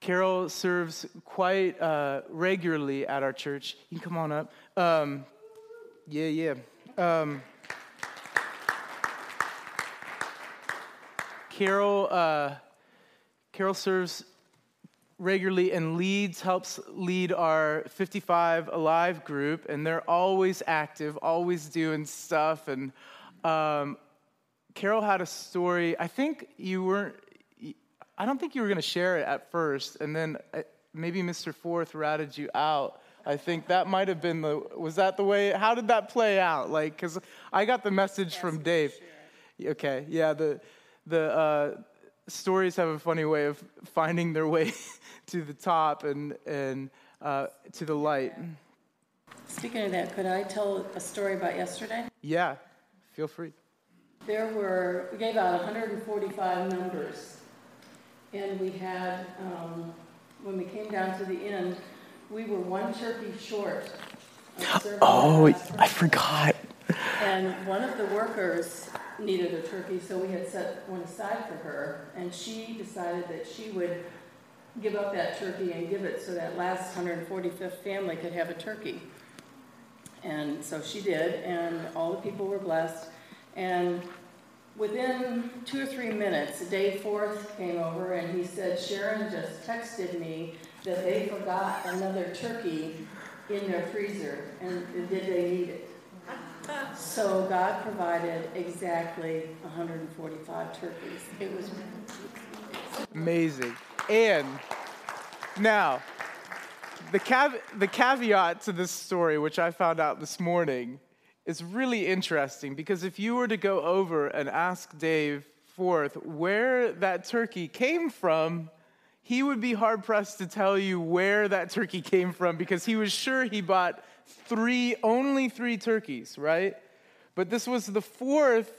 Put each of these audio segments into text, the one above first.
Carol serves quite uh, regularly at our church. You can come on up. Um, yeah, yeah. Um, Carol, uh, Carol serves regularly and leads, helps lead our 55 Alive group, and they're always active, always doing stuff. And um, Carol had a story. I think you weren't. I don't think you were going to share it at first, and then uh, maybe Mr. Forth routed you out. I think that might have been the. Was that the way? How did that play out? Like, because I got the message from Dave. Okay, yeah. The the uh, stories have a funny way of finding their way to the top and and uh, to the light. Speaking of that, could I tell a story about yesterday? Yeah, feel free. There were, we gave out 145 numbers. And we had, um, when we came down to the end, we were one turkey short. Oh, I forgot. And one of the workers needed a turkey, so we had set one aside for her. And she decided that she would give up that turkey and give it so that last 145th family could have a turkey. And so she did, and all the people were blessed. And within two or three minutes, Dave Forth came over and he said, Sharon just texted me that they forgot another turkey in their freezer, and did they need it? So God provided exactly 145 turkeys. It was amazing. And now, the, cav- the caveat to this story, which I found out this morning, is really interesting because if you were to go over and ask Dave Forth where that turkey came from, he would be hard pressed to tell you where that turkey came from because he was sure he bought three, only three turkeys, right? But this was the fourth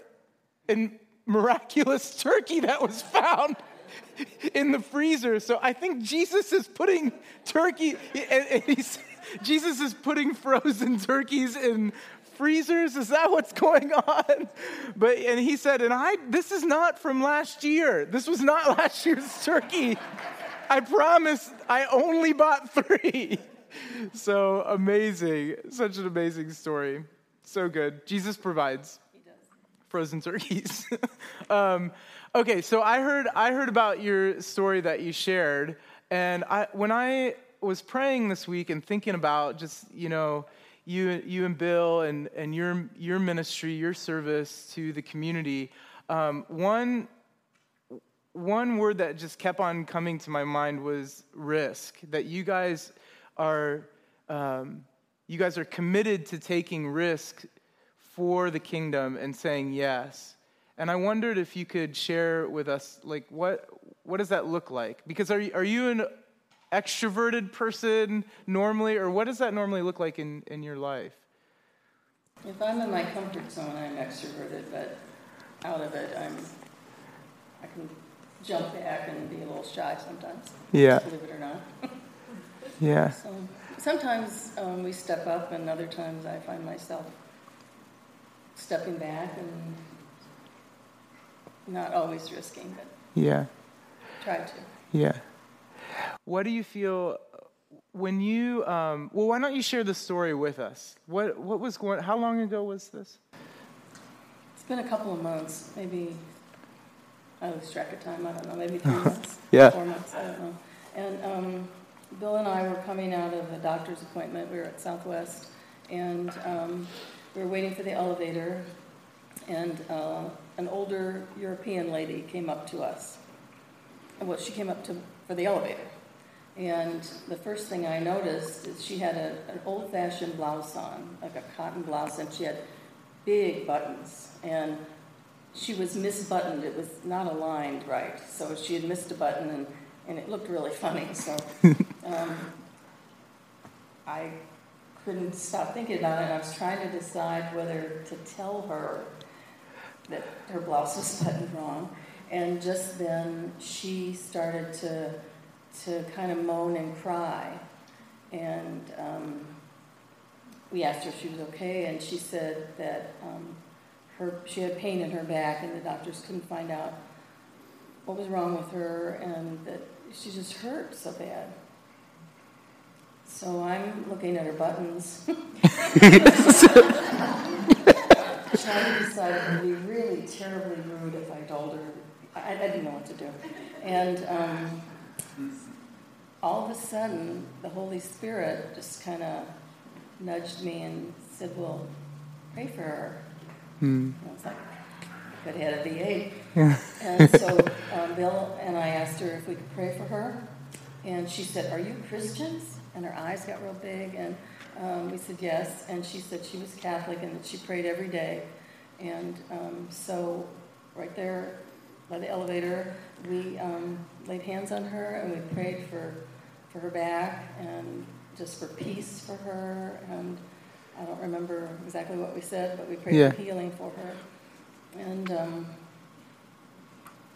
and miraculous turkey that was found in the freezer. So I think Jesus is putting turkey, and, and Jesus is putting frozen turkeys in freezers? Is that what's going on? But and he said, and I this is not from last year. This was not last year's turkey. I promise I only bought three. So amazing. Such an amazing story. So good. Jesus provides frozen turkeys. um, okay, so I heard I heard about your story that you shared, and I when I was praying this week and thinking about just you know you, you and Bill and, and your, your ministry, your service to the community, um, one, one word that just kept on coming to my mind was risk. That you guys are, um, you guys are committed to taking risk for the kingdom and saying yes. And I wondered if you could share with us, like, what, what does that look like? Because are you, are you an extroverted person normally, or what does that normally look like in, in your life? If I'm in my comfort zone, I'm extroverted, but out of it, I'm I can jump back and be a little shy sometimes. Yeah. Believe it or not. yeah. So sometimes um, we step up, and other times I find myself stepping back and not always risking, but yeah, try to. Yeah. What do you feel when you? Um, well, why don't you share the story with us? What what was going? How long ago was this? It's been a couple of months, maybe. I lose track of time. I don't know. Maybe three months. yeah. Four months. I don't know. And um, Bill and I were coming out of a doctor's appointment. We were at Southwest, and um, we were waiting for the elevator. And uh, an older European lady came up to us. Well, she came up to for the elevator. And the first thing I noticed is she had a, an old fashioned blouse on, like a cotton blouse, and she had big buttons. And she was misbuttoned, it was not aligned right. So she had missed a button, and, and it looked really funny. So um, I couldn't stop thinking about it, I was trying to decide whether to tell her that her blouse was buttoned wrong. And just then she started to, to kind of moan and cry. And um, we asked her if she was okay, and she said that um, her, she had pain in her back, and the doctors couldn't find out what was wrong with her, and that she just hurt so bad. So I'm looking at her buttons. trying to decide it would be really terribly rude if I told her. I, I didn't know what to do. And um, all of a sudden, the Holy Spirit just kind of nudged me and said, Well, pray for her. Hmm. I was like, could have had a V8. Yeah. and so um, Bill and I asked her if we could pray for her. And she said, Are you Christians? And her eyes got real big. And um, we said yes. And she said she was Catholic and that she prayed every day. And um, so, right there by the elevator, we um, laid hands on her and we prayed for, for her back and just for peace for her. And I don't remember exactly what we said, but we prayed yeah. for healing for her. And um,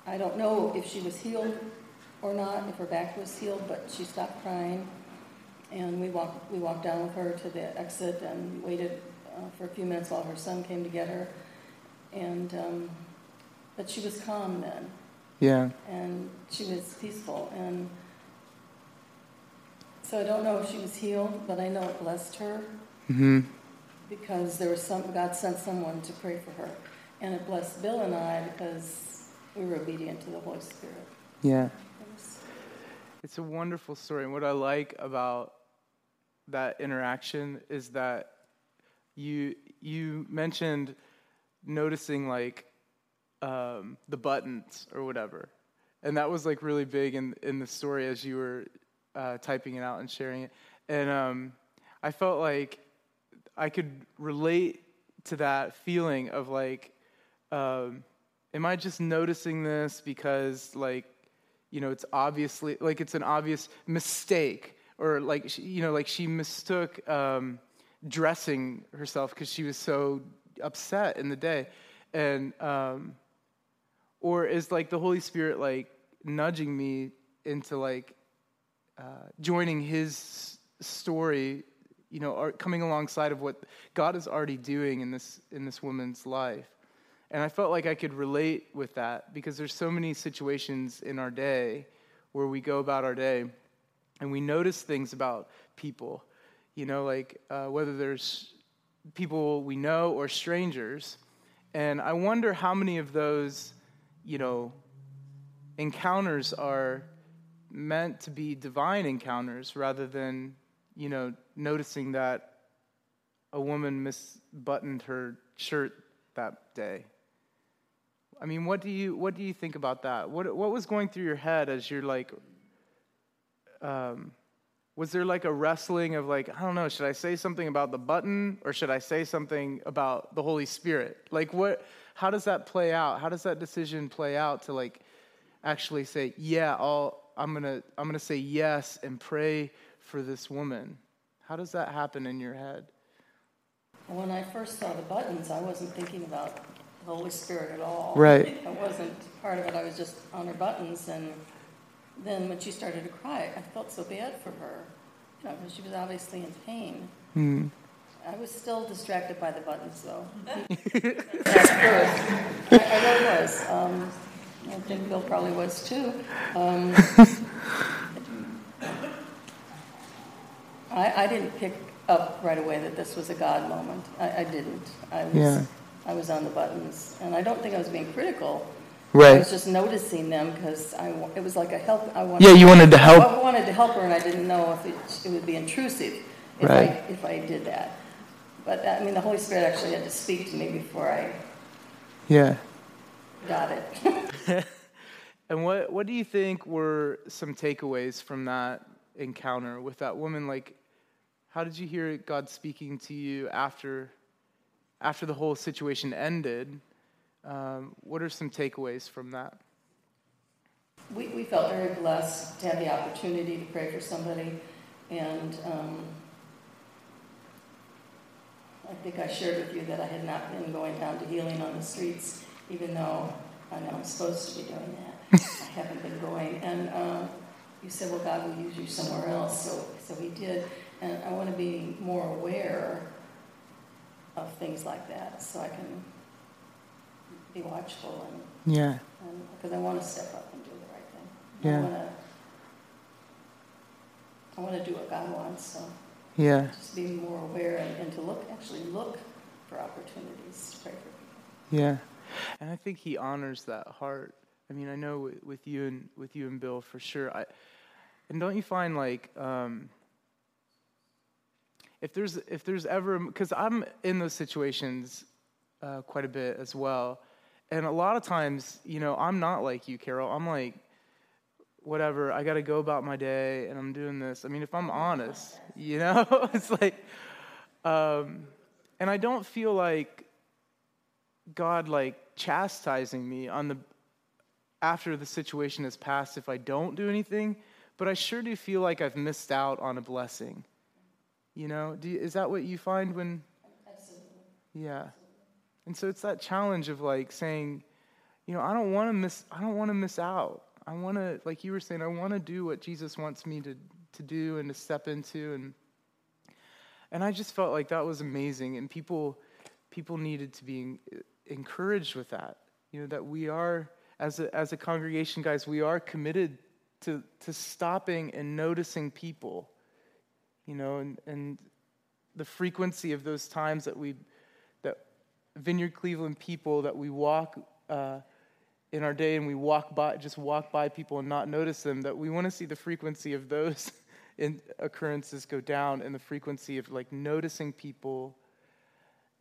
I don't know if she was healed or not, if her back was healed, but she stopped crying. And we walked, we walked down with her to the exit and waited uh, for a few minutes while her son came to get her. And, um, but she was calm then. Yeah. And she was peaceful. And so I don't know if she was healed, but I know it blessed her. Mm-hmm. Because there was some, God sent someone to pray for her. And it blessed Bill and I because we were obedient to the Holy Spirit. Yeah. It's a wonderful story. And what I like about that interaction is that you you mentioned noticing like um, the buttons or whatever, and that was like really big in in the story as you were uh, typing it out and sharing it. And um, I felt like I could relate to that feeling of like, um, am I just noticing this because like you know it's obviously like it's an obvious mistake or like she, you know like she mistook um, dressing herself because she was so upset in the day and um, or is like the holy spirit like nudging me into like uh, joining his story you know coming alongside of what god is already doing in this in this woman's life and i felt like i could relate with that because there's so many situations in our day where we go about our day and we notice things about people you know like uh, whether there's people we know or strangers. And I wonder how many of those, you know, encounters are meant to be divine encounters rather than, you know, noticing that a woman misbuttoned her shirt that day. I mean, what do you what do you think about that? What what was going through your head as you're like um, was there like a wrestling of like i don't know should i say something about the button or should i say something about the holy spirit like what how does that play out how does that decision play out to like actually say yeah I'll, i'm gonna i'm gonna say yes and pray for this woman how does that happen in your head when i first saw the buttons i wasn't thinking about the holy spirit at all right it wasn't part of it i was just on her buttons and then when she started to cry, I felt so bad for her. You know, because she was obviously in pain. Mm. I was still distracted by the buttons, though. That's I, I really was. Um, I think Bill probably was too. Um, I, I, didn't pick up right away that this was a God moment. I, I didn't. I was, yeah. I was on the buttons, and I don't think I was being critical. Right. I was just noticing them because I, it was like a help. I wanted, yeah, you wanted to help. I wanted to help her, and I didn't know if it, it would be intrusive if right. I if I did that. But I mean, the Holy Spirit actually had to speak to me before I. Yeah. Got it. and what what do you think were some takeaways from that encounter with that woman? Like, how did you hear God speaking to you after after the whole situation ended? Um, what are some takeaways from that? We, we felt very blessed to have the opportunity to pray for somebody, and um, I think I shared with you that I had not been going down to healing on the streets, even though I know I'm supposed to be doing that. I haven't been going, and um, you said, "Well, God will use you somewhere else," so so He did, and I want to be more aware of things like that, so I can be watchful and yeah, because I want to step up and do the right thing. Yeah. I want to I want to do what God wants. So Yeah. just be more aware and, and to look, actually look for opportunities to pray for people. Yeah. And I think he honors that heart. I mean, I know with, with you and with you and Bill for sure. I, and don't you find like um, if there's if there's ever because I'm in those situations uh, quite a bit as well, and a lot of times you know I'm not like you, Carol. I'm like whatever. I got to go about my day, and I'm doing this. I mean, if I'm honest, you know, it's like, um, and I don't feel like God like chastising me on the after the situation has passed if I don't do anything, but I sure do feel like I've missed out on a blessing. You know, do you, is that what you find when? Absolutely. Yeah, and so it's that challenge of like saying, you know, I don't want to miss. I don't want to miss out. I want to, like you were saying, I want to do what Jesus wants me to to do and to step into, and and I just felt like that was amazing, and people people needed to be encouraged with that. You know, that we are as a as a congregation, guys, we are committed to to stopping and noticing people you know, and, and the frequency of those times that we, that Vineyard Cleveland people, that we walk uh, in our day and we walk by, just walk by people and not notice them, that we want to see the frequency of those in occurrences go down and the frequency of like noticing people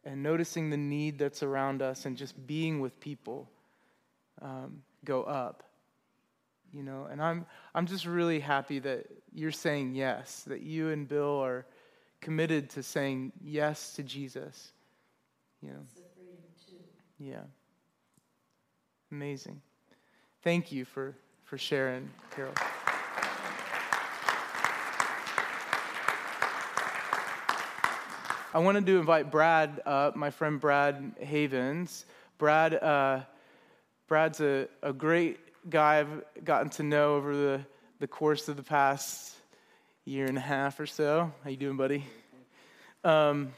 and noticing the need that's around us and just being with people um, go up you know? And i'm i'm just really happy that you're saying yes that you and bill are committed to saying yes to jesus you know? Yeah amazing thank you for for sharing carol i wanted to invite brad up my friend brad havens brad uh, brad's a, a great guy I've gotten to know over the, the course of the past year and a half or so. How you doing, buddy? Um,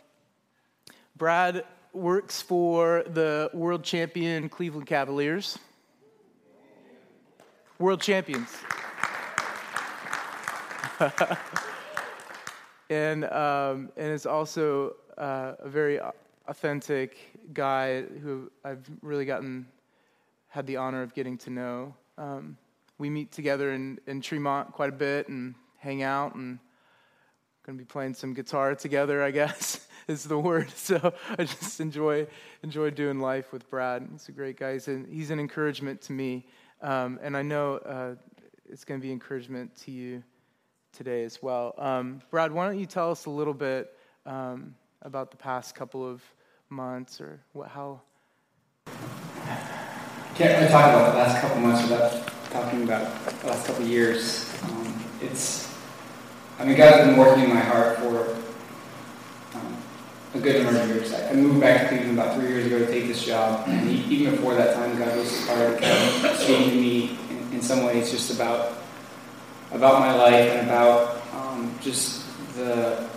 Brad works for the world champion Cleveland Cavaliers. World champions. and, um, and is also uh, a very authentic guy who I've really gotten had the honor of getting to know. Um, we meet together in, in Tremont quite a bit and hang out, and going to be playing some guitar together, I guess is the word. So I just enjoy enjoy doing life with Brad. He's a great guy. He's an, he's an encouragement to me, um, and I know uh, it's going to be encouragement to you today as well. Um, Brad, why don't you tell us a little bit um, about the past couple of months or what, how can't really talk about the last couple months without talking about the last couple years. Um, it's, I mean, God's been working in my heart for um, a good number of years. I moved back to Cleveland about three years ago to take this job, and even before that time, God was already kind of to me in, in, some ways just about about my life and about um, just the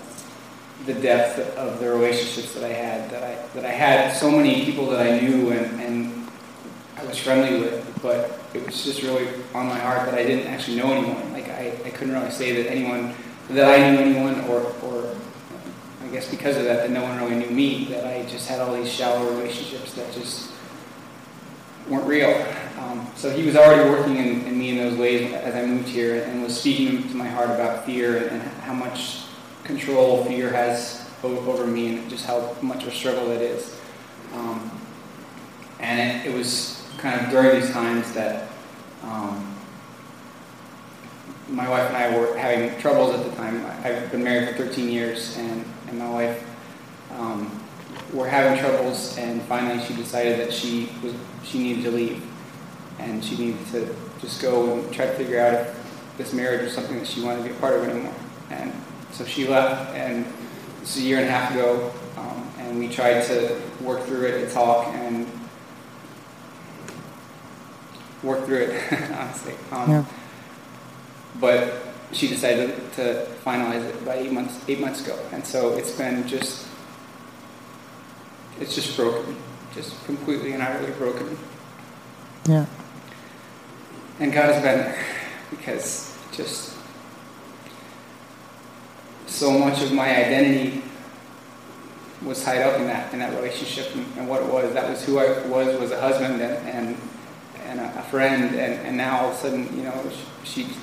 the depth of the relationships that I had. That I that I had so many people that I knew and, and I was friendly with, but it was just really on my heart that I didn't actually know anyone. Like I, I couldn't really say that anyone that I knew anyone, or, or I guess because of that, that no one really knew me. That I just had all these shallow relationships that just weren't real. Um, so he was already working in, in, me in those ways as I moved here, and was speaking to my heart about fear and how much control fear has over me, and just how much of a struggle it is. Um, and it, it was kind of during these times that um, my wife and I were having troubles at the time. I've been married for 13 years, and, and my wife um, were having troubles, and finally she decided that she was she needed to leave, and she needed to just go and try to figure out if this marriage was something that she wanted to be a part of anymore. And so she left, and this is a year and a half ago, um, and we tried to work through it and talk, and work through it, honestly. Um, yeah. But she decided to finalize it by eight months eight months ago, and so it's been just it's just broken, just completely and utterly broken. Yeah. And God has been there because just so much of my identity was tied up in that in that relationship and, and what it was. That was who I was was a husband and and, and a, friend. And, and now all of a sudden, you know, she, she's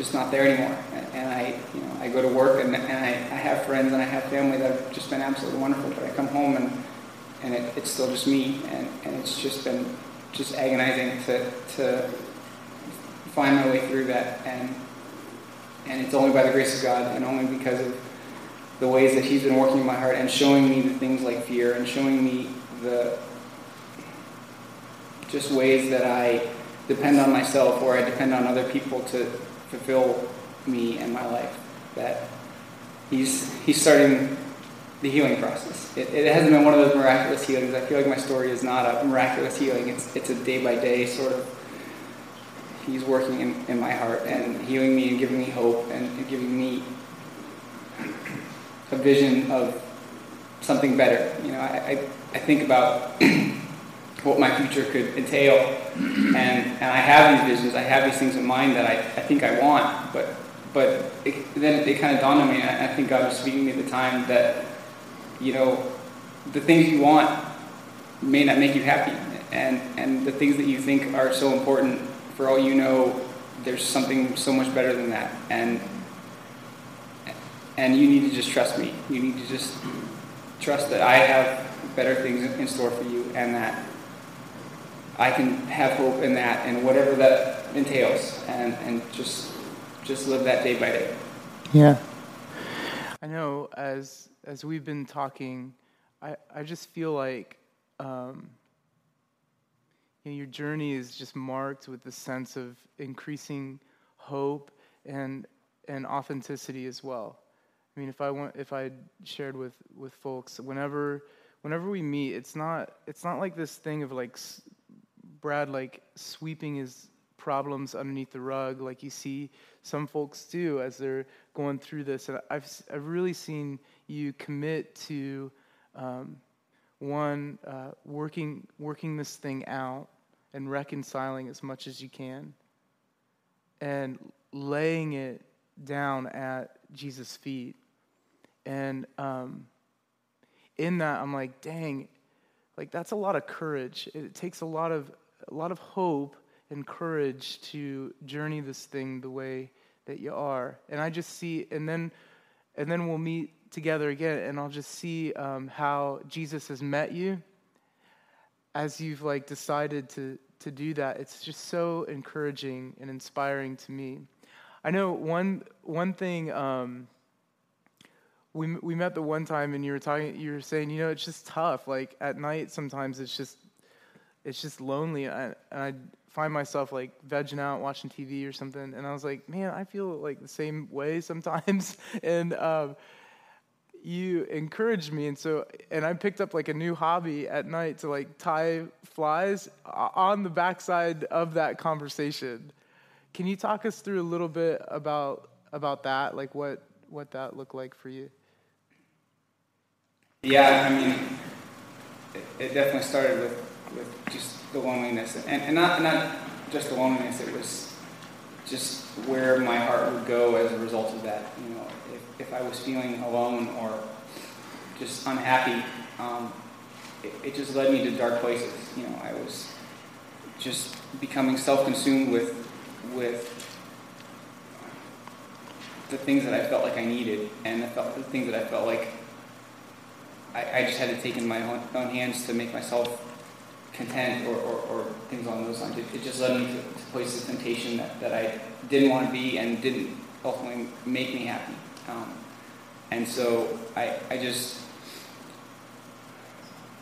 just not there anymore. And, and, I, you know, I go to work and, and I, I have friends and I have family that have just been absolutely wonderful. But I come home and and it, it's still just me, and, and it's just been just agonizing to to find my way through that. And and it's only by the grace of God and only because of the ways that He's been working in my heart and showing me the things like fear and showing me the just ways that I depend on myself or I depend on other people to fulfill me and my life. That He's He's starting the healing process. It, it hasn't been one of those miraculous healings. I feel like my story is not a miraculous healing. It's it's a day by day sort of He's working in, in my heart and healing me and giving me hope and, and giving me a vision of something better. You know, I, I, I think about what my future could entail, and, and I have these visions, I have these things in mind that I, I think I want, but but it, then it kind of dawned on me, and I think God was speaking to me at the time that, you know, the things you want may not make you happy, and, and the things that you think are so important for all you know, there's something so much better than that. And and you need to just trust me. You need to just trust that I have better things in store for you and that I can have hope in that and whatever that entails and, and just just live that day by day. Yeah. I know as as we've been talking, I, I just feel like um, you know, your journey is just marked with the sense of increasing hope and and authenticity as well. I mean, if I want, if I shared with with folks, whenever whenever we meet, it's not it's not like this thing of like Brad like sweeping his problems underneath the rug like you see some folks do as they're going through this. And I've I've really seen you commit to. Um, one, uh, working, working this thing out and reconciling as much as you can and laying it down at Jesus' feet. And um, in that, I'm like, dang, like that's a lot of courage. It takes a lot of a lot of hope and courage to journey this thing the way that you are. And I just see, and then, and then we'll meet together again, and I'll just see um, how Jesus has met you as you've like decided to to do that. It's just so encouraging and inspiring to me. I know one one thing. Um, we we met the one time, and you were talking. You were saying, you know, it's just tough. Like at night, sometimes it's just it's just lonely, and I find myself like vegging out, watching TV or something. And I was like, man, I feel like the same way sometimes. and um, you encouraged me and so and i picked up like a new hobby at night to like tie flies on the backside of that conversation can you talk us through a little bit about about that like what what that looked like for you yeah i mean it, it definitely started with with just the loneliness and, and not not just the loneliness it was just where my heart would go as a result of that you know if I was feeling alone or just unhappy, um, it, it, just led me to dark places. You know, I was just becoming self-consumed with with the things that I felt like I needed, and the, felt, the things that I felt like I, just had to take in my own hands to make myself content, or, or, or things along those lines. It, it just led me to, to places of temptation that, that I didn't want to be and didn't ultimately make me happy. Um, and so I, I just,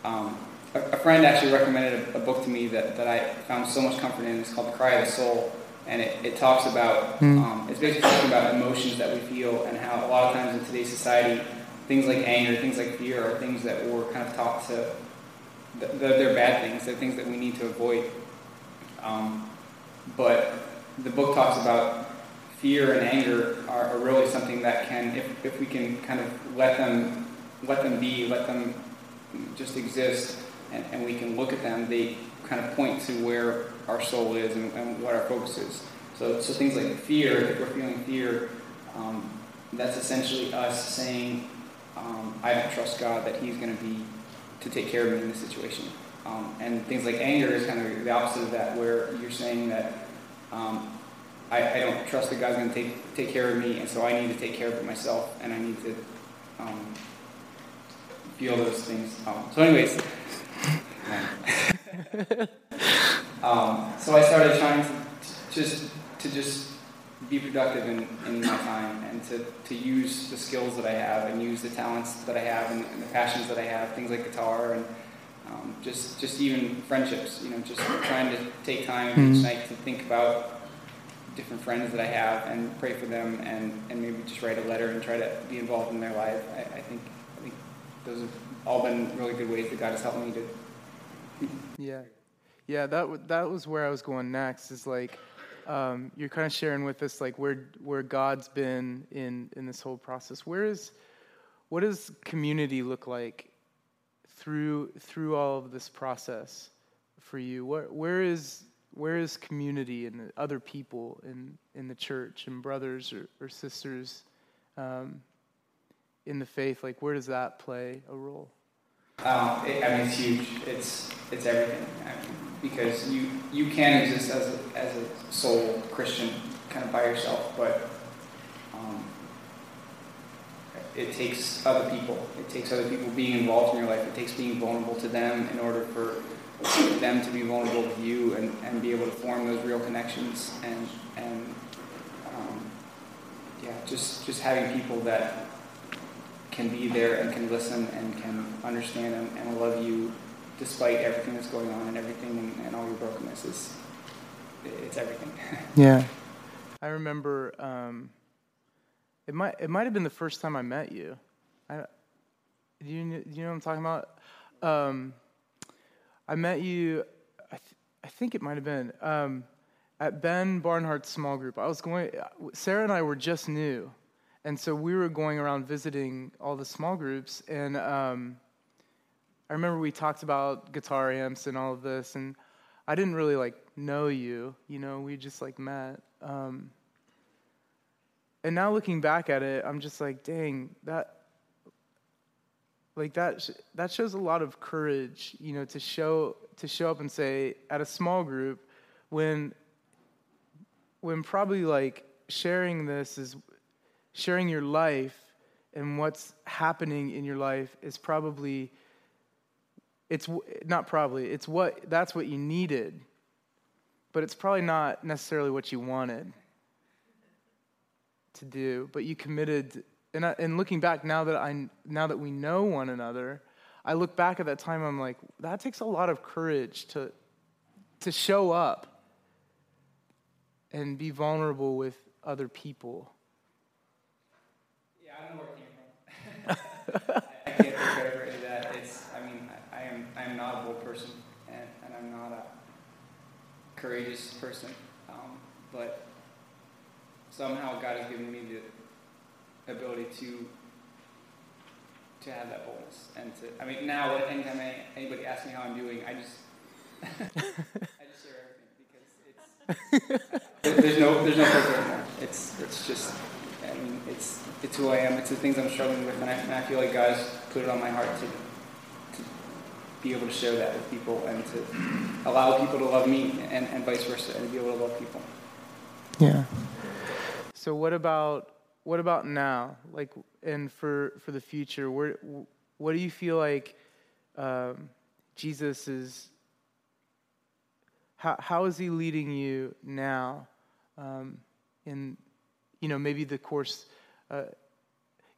um, a, a, friend actually recommended a, a, book to me that, that I found so much comfort in. It's called The Cry of the Soul. And it, it talks about, mm. um, it's basically talking about emotions that we feel and how a lot of times in today's society, things like anger, things like fear are things that we're kind of taught to, they're bad things. They're things that we need to avoid. Um, but the book talks about fear and anger are, are, really something that can, if, if we can kind of let them, let them be, let them just exist, and, and we can look at them, they kind of point to where our soul is and, and what our focus is. So, so things like fear, if we're feeling fear, um, that's essentially us saying, um, I don't trust God that He's going to be to take care of me in this situation. Um, and things like anger is kind of the opposite of that, where you're saying that um, I, I, don't trust that God's going to take take care of me, and so I need to take care of it myself, and I need to um, feel those things. Um, so, anyways, um, so I started trying to just to just be productive in, in my time and to, to use the skills that I have and use the talents that I have and, and the passions that I have, things like guitar and um, just just even friendships. You know, just trying to take time mm-hmm. each night to think about different friends that I have and pray for them and, and maybe just write a letter and try to be involved in their life. I, I think I think those have all been really good ways that God has helped me to. Yeah, yeah. That w- that was where I was going next. Is like. Um, you're kind of sharing with us like where where God's been in in this whole process. Where is what does community look like through through all of this process for you? Where where is where is community and other people in in the church and brothers or, or sisters um, in the faith? Like where does that play a role? Um, it, I mean, it's huge. It's it's everything. I mean, because you you can exist as a, as a sole Christian kind of by yourself, but it takes other people. It takes other people being involved in your life. It takes being vulnerable to them in order for them to be vulnerable to you and, and be able to form those real connections and and um, yeah, just just having people that can be there and can listen and can understand and, and love you despite everything that's going on and everything and, and all your brokenness is it's everything. yeah, I remember. Um, it might it might have been the first time I met you. I, do you, do you know what I'm talking about? Um, I met you. I, th- I think it might have been um, at Ben Barnhart's small group. I was going. Sarah and I were just new, and so we were going around visiting all the small groups. And um, I remember we talked about guitar amps and all of this, and I didn't really like know you. You know, we just like met. Um, and now looking back at it, I'm just like, dang, that like that that shows a lot of courage, you know, to show to show up and say at a small group when when probably like sharing this is sharing your life and what's happening in your life is probably it's not probably it's what that's what you needed but it's probably not necessarily what you wanted to do, but you committed. And, I, and looking back now that I now that we know one another, I look back at that time. I'm like, that takes a lot of courage to to show up and be vulnerable with other people. Yeah, I don't know where it came from. I, can't take credit for any of that. It's, I mean, I, I am I am not a bold person, and, and I'm not a courageous person. Um, but somehow God has given me the ability to to have that boldness and to. I mean, now anytime anybody asks me how I'm doing, I just I just share everything because it's there's no there's no filter anymore. It's it's just. I mean, it's it's who I am. It's the things I'm struggling with, and I, and I feel like God's put it on my heart to be able to share that with people and to allow people to love me and, and vice versa, and be able to love people. Yeah. So what about what about now? Like, and for for the future, where what do you feel like um, Jesus is? How how is he leading you now? Um, in you know maybe the course. Uh,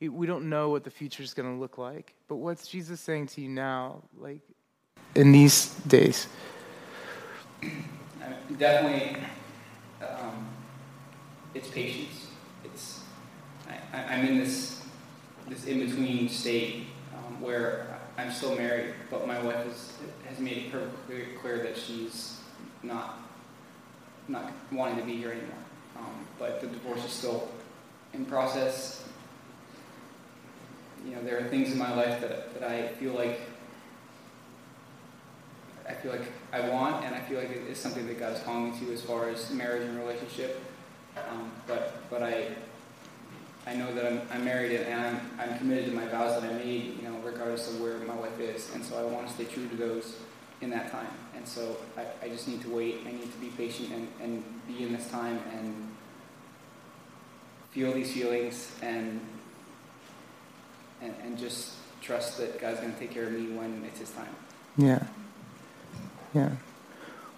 we don't know what the future is going to look like, but what's Jesus saying to you now, like in these days? Definitely it's patience. It's I, am in this this in between state um, where I'm still married, but my wife has has made it perfectly clear that she's not not wanting to be here anymore. Um, but the divorce is still in process. You know, there are things in my life that, that I feel like I feel like I want, and I feel like it's something that God is calling me to as far as marriage and relationship. Um, but but I I know that I'm, I'm married and I'm, I'm committed to my vows that I made, you know, regardless of where my wife is. And so I want to stay true to those in that time. And so I, I just need to wait. I need to be patient and, and be in this time and feel these feelings and, and, and just trust that God's going to take care of me when it's His time. Yeah. Yeah.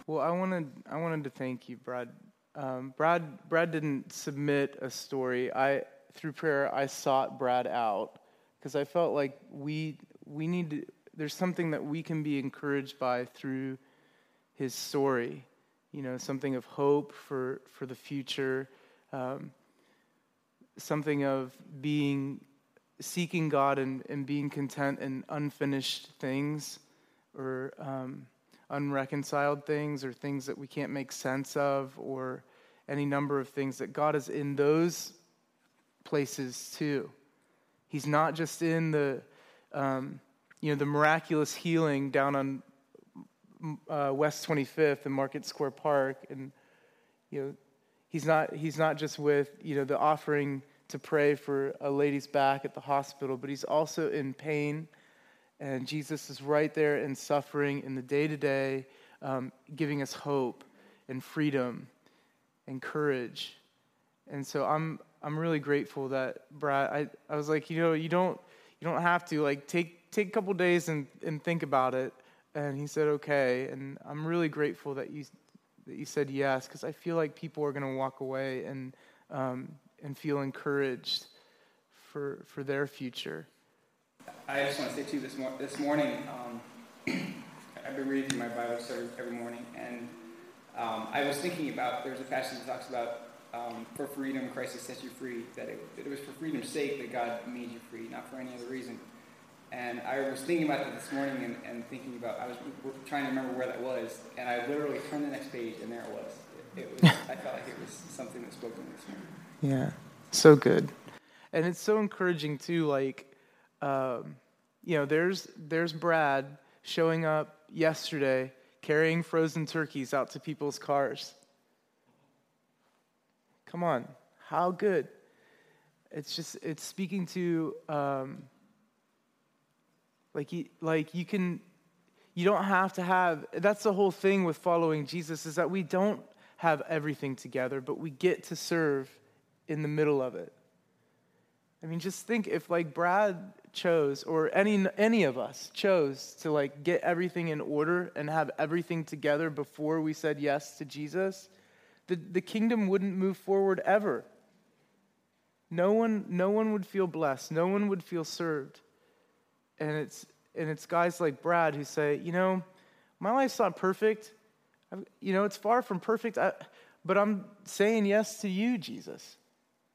Well, I wanted I wanted to thank you, Brad. Um, Brad Brad didn't submit a story. I through prayer I sought Brad out because I felt like we we need to, there's something that we can be encouraged by through his story. You know, something of hope for for the future. Um, something of being seeking God and, and being content in unfinished things or um, unreconciled things or things that we can't make sense of or any number of things that God is in those places too. He's not just in the um, you know the miraculous healing down on uh, West 25th and Market Square Park and you know he's not he's not just with you know the offering to pray for a lady's back at the hospital but he's also in pain and Jesus is right there in suffering in the day to day, giving us hope and freedom and courage. And so I'm, I'm really grateful that Brad, I, I was like, you know, you don't, you don't have to like take, take a couple days and, and think about it. And he said, okay. And I'm really grateful that you, that you said yes, because I feel like people are going to walk away and, um, and feel encouraged for, for their future. I just want to say too this, mor- this morning, um, I've been reading my Bible story every morning, and um, I was thinking about there's a passage that talks about um, for freedom Christ has set you free. That it, that it was for freedom's sake that God made you free, not for any other reason. And I was thinking about that this morning and, and thinking about I was trying to remember where that was, and I literally turned the next page, and there it was. It, it was I felt like it was something that spoke to me this morning. Yeah, so good, and it's so encouraging too. Like um, you know, there's, there's Brad showing up yesterday carrying frozen turkeys out to people's cars. Come on, how good. It's just, it's speaking to, um, like, you, like you can, you don't have to have, that's the whole thing with following Jesus is that we don't have everything together, but we get to serve in the middle of it. I mean, just think if like Brad chose, or any, any of us chose to like get everything in order and have everything together before we said yes to Jesus, the, the kingdom wouldn't move forward ever. No one, no one would feel blessed. No one would feel served. And it's, and it's guys like Brad who say, you know, my life's not perfect. I, you know, it's far from perfect, I, but I'm saying yes to you, Jesus.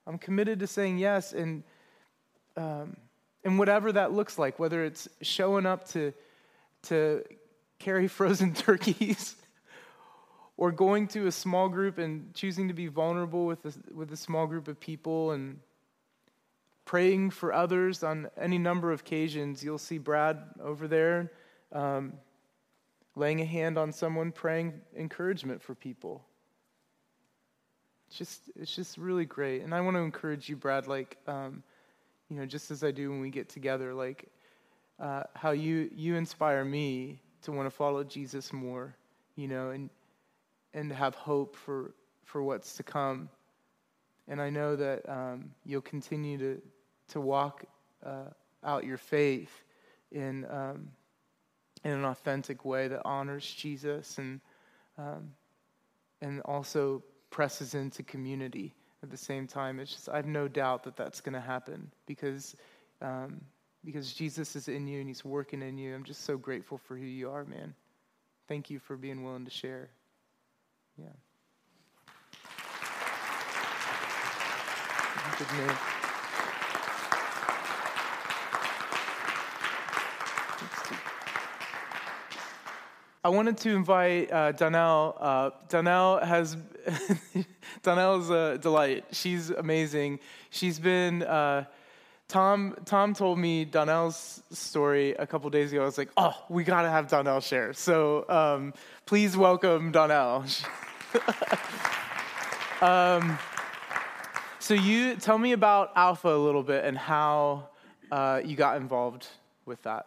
I'm committed to saying yes. And, um, and whatever that looks like, whether it's showing up to, to carry frozen turkeys or going to a small group and choosing to be vulnerable with a, with a small group of people and praying for others on any number of occasions. You'll see Brad over there um, laying a hand on someone, praying encouragement for people. It's just, it's just really great. And I want to encourage you, Brad, like, um, you know, just as I do when we get together, like uh, how you you inspire me to want to follow Jesus more, you know, and and have hope for for what's to come. And I know that um, you'll continue to to walk uh, out your faith in um, in an authentic way that honors Jesus and um, and also presses into community at the same time. It's just, I have no doubt that that's going to happen because, um, because Jesus is in you and he's working in you. I'm just so grateful for who you are, man. Thank you for being willing to share. Yeah. Good man. I wanted to invite uh, Donnell. Uh, Donnell has Donnell is a delight. She's amazing. She's been. Uh, Tom Tom told me Donnell's story a couple days ago. I was like, oh, we got to have Donnell share. So um, please welcome Donnell. um, So you tell me about Alpha a little bit and how uh, you got involved with that.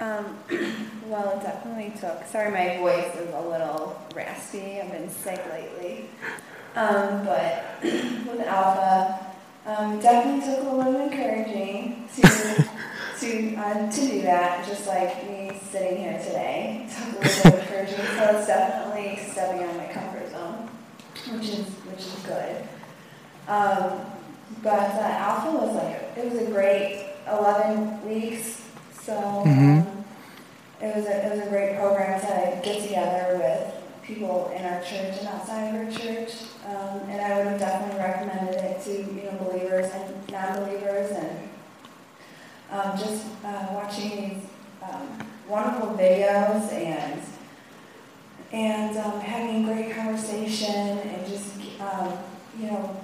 Um, well, it definitely took. Sorry, my voice is a little raspy. I've been sick lately. Um, but with Alpha, um, definitely took a little encouraging to to uh, to do that. Just like me sitting here today, took a little encouraging. So it's definitely stepping out of my comfort zone, which is which is good. Um, but uh, Alpha was like it was a great 11 weeks. So Mhm. um, it was a it was a great program to get together with people in our church and outside of our church. Um, and I would have definitely recommended it to you know believers and non-believers and um, just uh, watching these um, wonderful videos and and um, having great conversation and just um, you know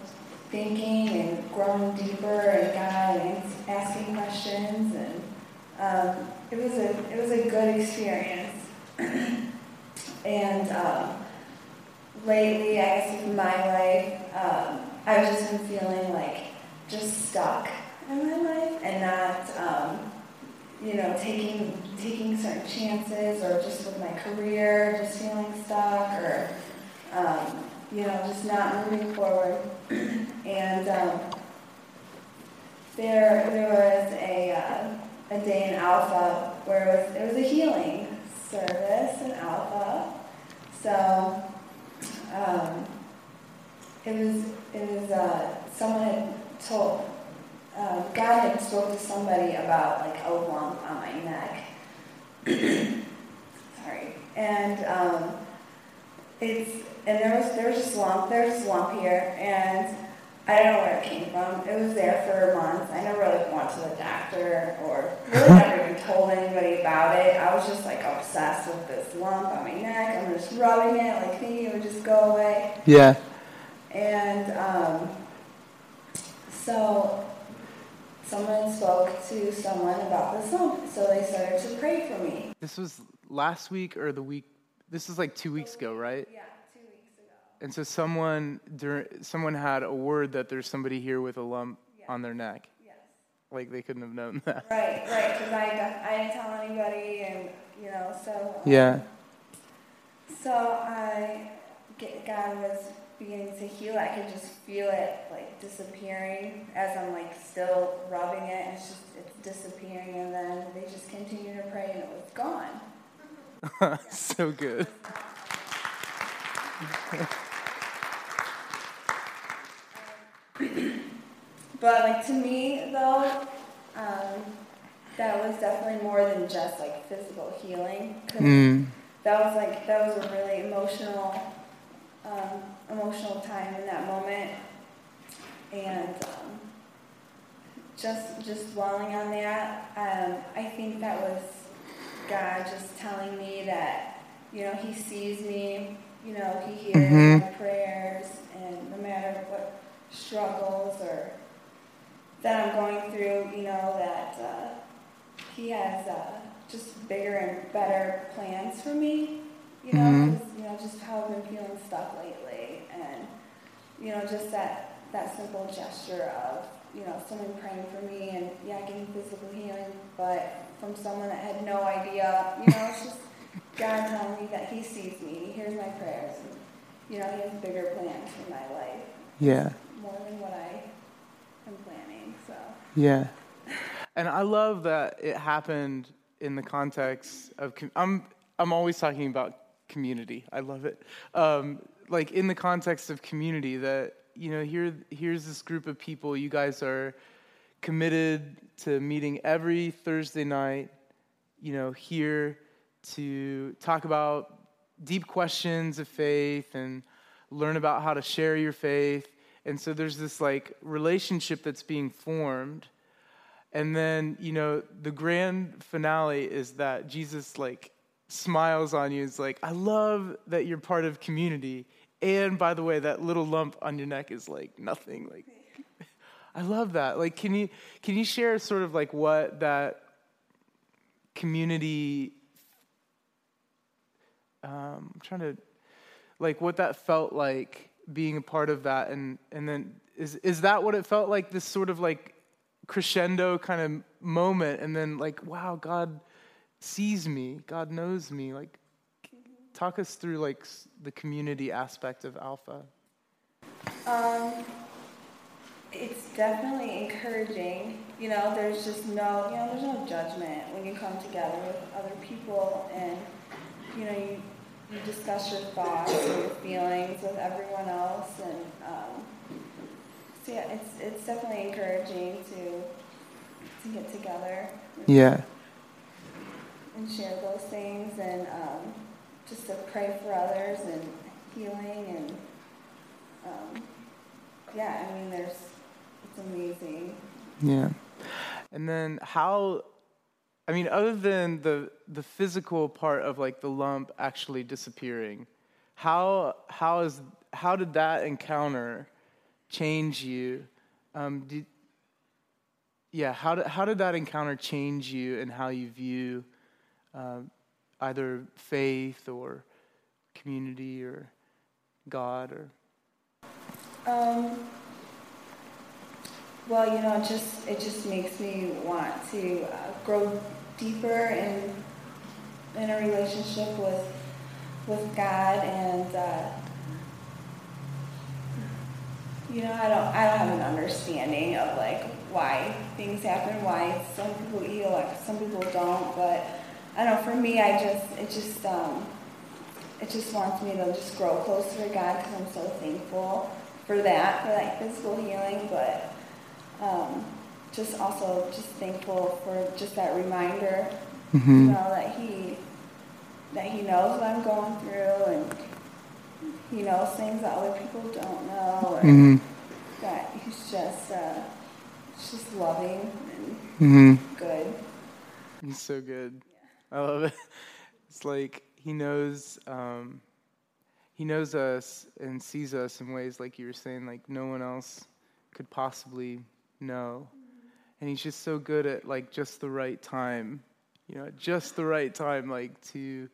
thinking and growing deeper in God and asking questions and um, it was a it was a good experience. and um, lately, I guess in my life, um, I've just been feeling like just stuck in my life and not um, you know taking taking certain chances or just with my career, just feeling stuck or um, you know just not moving forward. and um, there there was a uh, a day in Alpha where it was, it was a healing service in Alpha. So um, it was it was uh, someone had told uh, God had spoke to somebody about like a lump on my neck. Sorry, and um, it's and there was there was this lump there was lump here and. I don't know where it came from. It was there for months. I never really went to the doctor or really never even told anybody about it. I was just like obsessed with this lump on my neck. I'm just rubbing it, like thinking it would just go away. Yeah. And um, so someone spoke to someone about this lump. So they started to pray for me. This was last week or the week. This is like two weeks ago, right? Yeah, two weeks ago. And so someone someone had a word that there's somebody here with a lump on their neck. Yes. Like they couldn't have known that. Right, right, because I, I didn't tell anybody, and you know, so. um, Yeah. So I, get, God was beginning to heal. I could just feel it like disappearing as I'm like still rubbing it. And it's just it's disappearing, and then they just continue to pray, and it was gone. so good. But like to me though, um, that was definitely more than just like physical healing. Mm. that was like that was a really emotional um, emotional time in that moment and um, just just dwelling on that um, i think that was god just telling me that you know he sees me you know he hears Mhm. my prayers and no matter what struggles or that i'm going through you know that uh, he has uh, just bigger and better plans for me you know, Mhm. 'cause, you know, just how I've been feeling stuck lately, and you know, just that that simple gesture of you know someone praying for me and yeah, getting physical healing, but from someone that had no idea, you know, it's just God telling me that He sees me, He hears my prayers, and you know, He has bigger plans for my life, Yeah. More than what I am planning. So Yeah. And I love that it happened in the context of com- I'm I'm always talking about community. I love it. Um, like in the context of community that you know here here's this group of people you guys are committed to meeting every Thursday night, you know, here to talk about deep questions of faith and learn about how to share your faith. And so there's this like relationship that's being formed. And then, you know, the grand finale is that Jesus like smiles on you. It's like, I love that you're part of community. And by the way, that little lump on your neck is like nothing. Like I love that. Like can you can you share sort of like what that community um, I'm trying to like what that felt like being a part of that, and and then is is that what it felt like? This sort of like crescendo kind of moment, and then like, wow, God sees me, God knows me. Like, talk us through like the community aspect of Alpha. Um, it's definitely encouraging. You know, there's just no, you know, there's no judgment when you come together with other people and, you know, you, you discuss your thoughts and your feelings with everyone else. And um, so, yeah, it's, it's definitely encouraging to, to get together. Yeah. And share those things and um, just to pray for others and healing and, um, yeah, I mean, there's, it's amazing. Yeah. And then how I mean other than the the physical part of like the lump actually disappearing, how how is how did that encounter change you? Um, did, yeah, how did, how did that encounter change you and how you view um, either faith or community or God or? Um, well, you know, it just it just makes me want to uh, grow deeper in in a relationship with with God, and uh, you know, I don't I don't have an understanding of like why things happen, why some people heal, like some people don't, but I don't know. For me, I just it just um, it just wants me to just grow closer to God because I'm so thankful for that, for that physical healing, but um, just also just thankful for just that reminder, Mm-hmm. you know, that he that he knows what I'm going through and he knows things that other people don't know, or Mm-hmm. that he's just uh, just loving and Mm-hmm. good. He's so good. I love it. It's like he knows um, he knows us and sees us in ways like you were saying, like no one else could possibly know. And he's just so good at like just the right time, you know, at just the right time, like to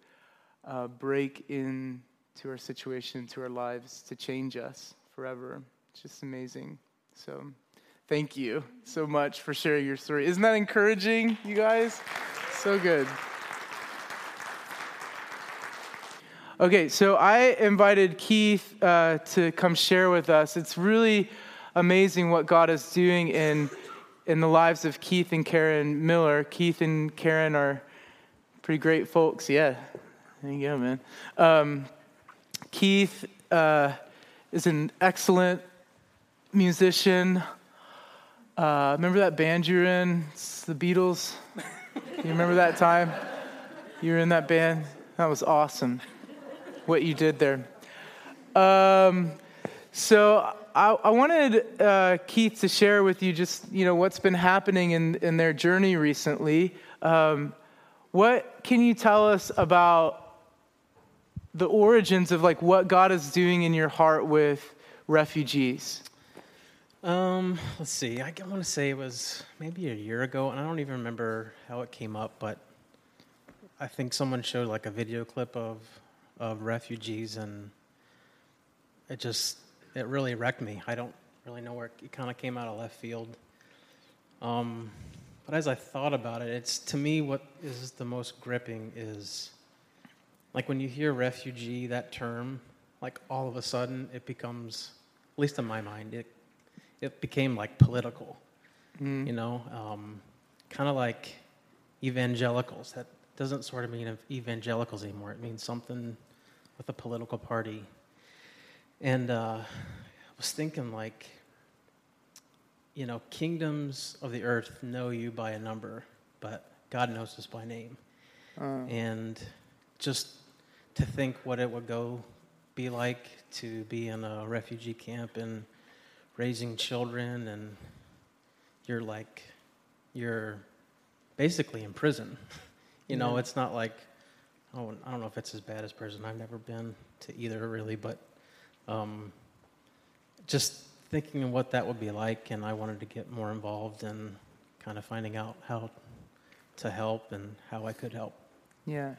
uh, break in to our situation, to our lives, to change us forever. It's just amazing. So thank you so much for sharing your story. Isn't that encouraging, you guys? So good. Okay, so I invited Keith uh, to come share with us. It's really amazing what God is doing in in the lives of Keith and Karen Miller. Keith and Karen are pretty great folks. Yeah, there you go, man. Um, Keith uh, is an excellent musician. Uh, remember that band you were in? It's the Beatles. You remember that time? You were in that band. That was awesome. What you did there. Um, so I, I wanted uh, Keith to share with you just you know what's been happening in in their journey recently. Um, what can you tell us about the origins of like what God is doing in your heart with refugees? Um, let's see. I want to say it was maybe a year ago, and I don't even remember how it came up, but I think someone showed like a video clip of of refugees, and it just it really wrecked me. I don't really know where it, it kind of came out of left field. Um, but as I thought about it, it's to me what is the most gripping is like when you hear refugee that term, like all of a sudden it becomes, at least in my mind, it it became like political. You know, um, kind of like evangelicals. That doesn't sort of mean evangelicals anymore. It means something with a political party. And uh, I was thinking, like, you know, kingdoms of the earth know you by a number, but God knows us by name. And just to think what it would go be like to be in a refugee camp and raising children, and you're like, you're basically in prison. You know, it's not like, oh, I don't know if it's as bad as prison. I've never been to either really, but um, just thinking of what that would be like, and I wanted to get more involved in kind of finding out how to help and how I could help. Yeah,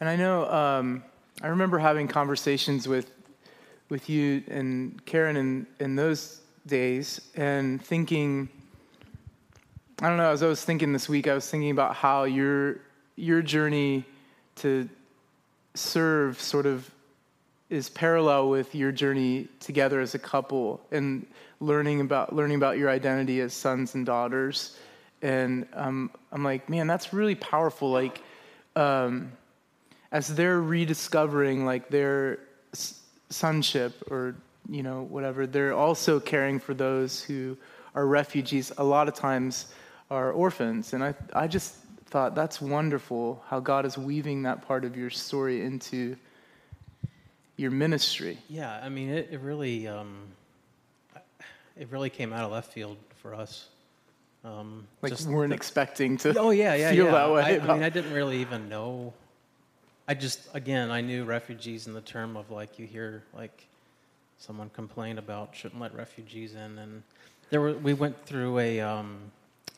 and I know um, I remember having conversations with with you and Karen in, in those days and thinking, I don't know, as I was thinking this week, I was thinking about how your, your journey to serve sort of is parallel with your journey together as a couple and learning about learning about your identity as sons and daughters. And um, i'm like man that's really powerful. Like um, as they're rediscovering like their sonship or you know whatever they're also caring for those who are refugees a lot of times are orphans. And i, I just thought that's wonderful how god is weaving that part of your story into your ministry. Yeah i mean it, it really um, it really came out of left field for us. Um, like just weren't the, expecting to oh yeah yeah feel yeah. that way I, I mean i didn't really even know. I just again I knew refugees in the term of like you hear like someone complain about shouldn't let refugees in and there were we went through a um,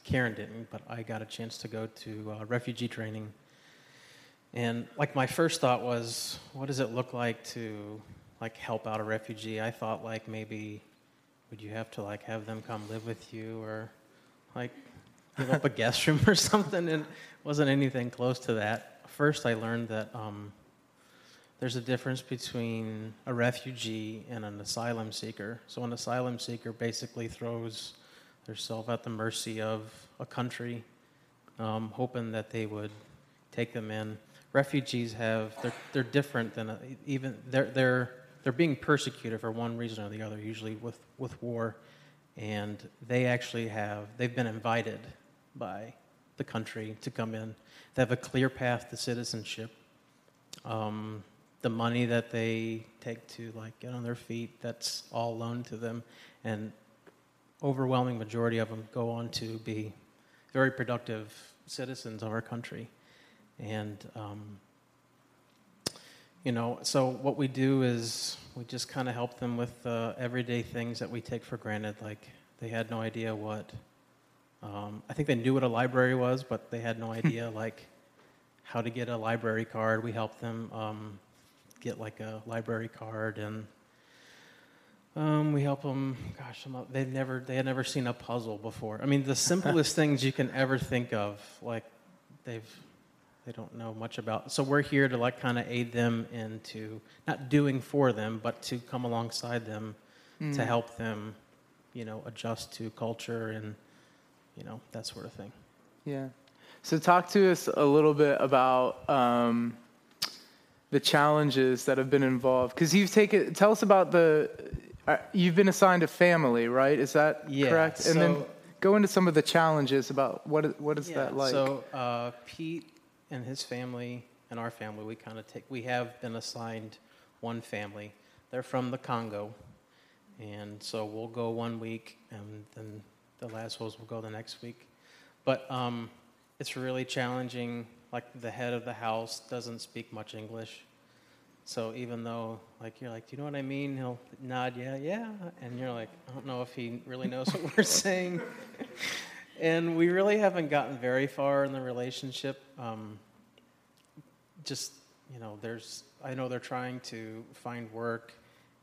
Karen didn't but I got a chance to go to uh, refugee training and like my first thought was what does it look like to like help out a refugee I thought like maybe would you have to like have them come live with you or like give up a guest room or something and wasn't anything close to that first I learned that um, there's a difference between a refugee and an asylum seeker. So an asylum seeker basically throws themselves at the mercy of a country, um, hoping that they would take them in. Refugees have they're they're different than a, even they're they're they're being persecuted for one reason or the other, usually with with war, and they actually have they've been invited by the country to come in they have a clear path to citizenship. Um, the money that they take to like get on their feet, that's all loaned to them, and overwhelming majority of them go on to be very productive citizens of our country. And um, you know, so what we do is we just kind of help them with uh, everyday things that we take for granted. Like they had no idea what um, I think they knew what a library was, but they had no idea like how to get a library card. We helped them um, get like a library card, and um, we help them. Gosh, they've never they had never seen a puzzle before. I mean, the simplest things you can ever think of, like they've they don't know much about. So we're here to like kind of aid them into not doing for them, but to come alongside them mm. to help them, you know, adjust to culture and you know, that sort of thing. Yeah. So, talk to us a little bit about um, the challenges that have been involved. Because you've taken, tell us about the, uh, you've been assigned a family, right? Is that yeah, correct? So, and then go into some of the challenges about what what is yeah, that like? So, uh, Pete and his family and our family, we kind of take, we have been assigned one family. They're from the Congo. And so we'll go one week and then the Laswells will go the next week. But um, it's really challenging. Like the head of the house doesn't speak much English. So even though, like, you're like, do you know what I mean? He'll nod, yeah, yeah. And you're like, I don't know if he really knows what we're saying. And we really haven't gotten very far in the relationship. Um, just, you know, there's, I know they're trying to find work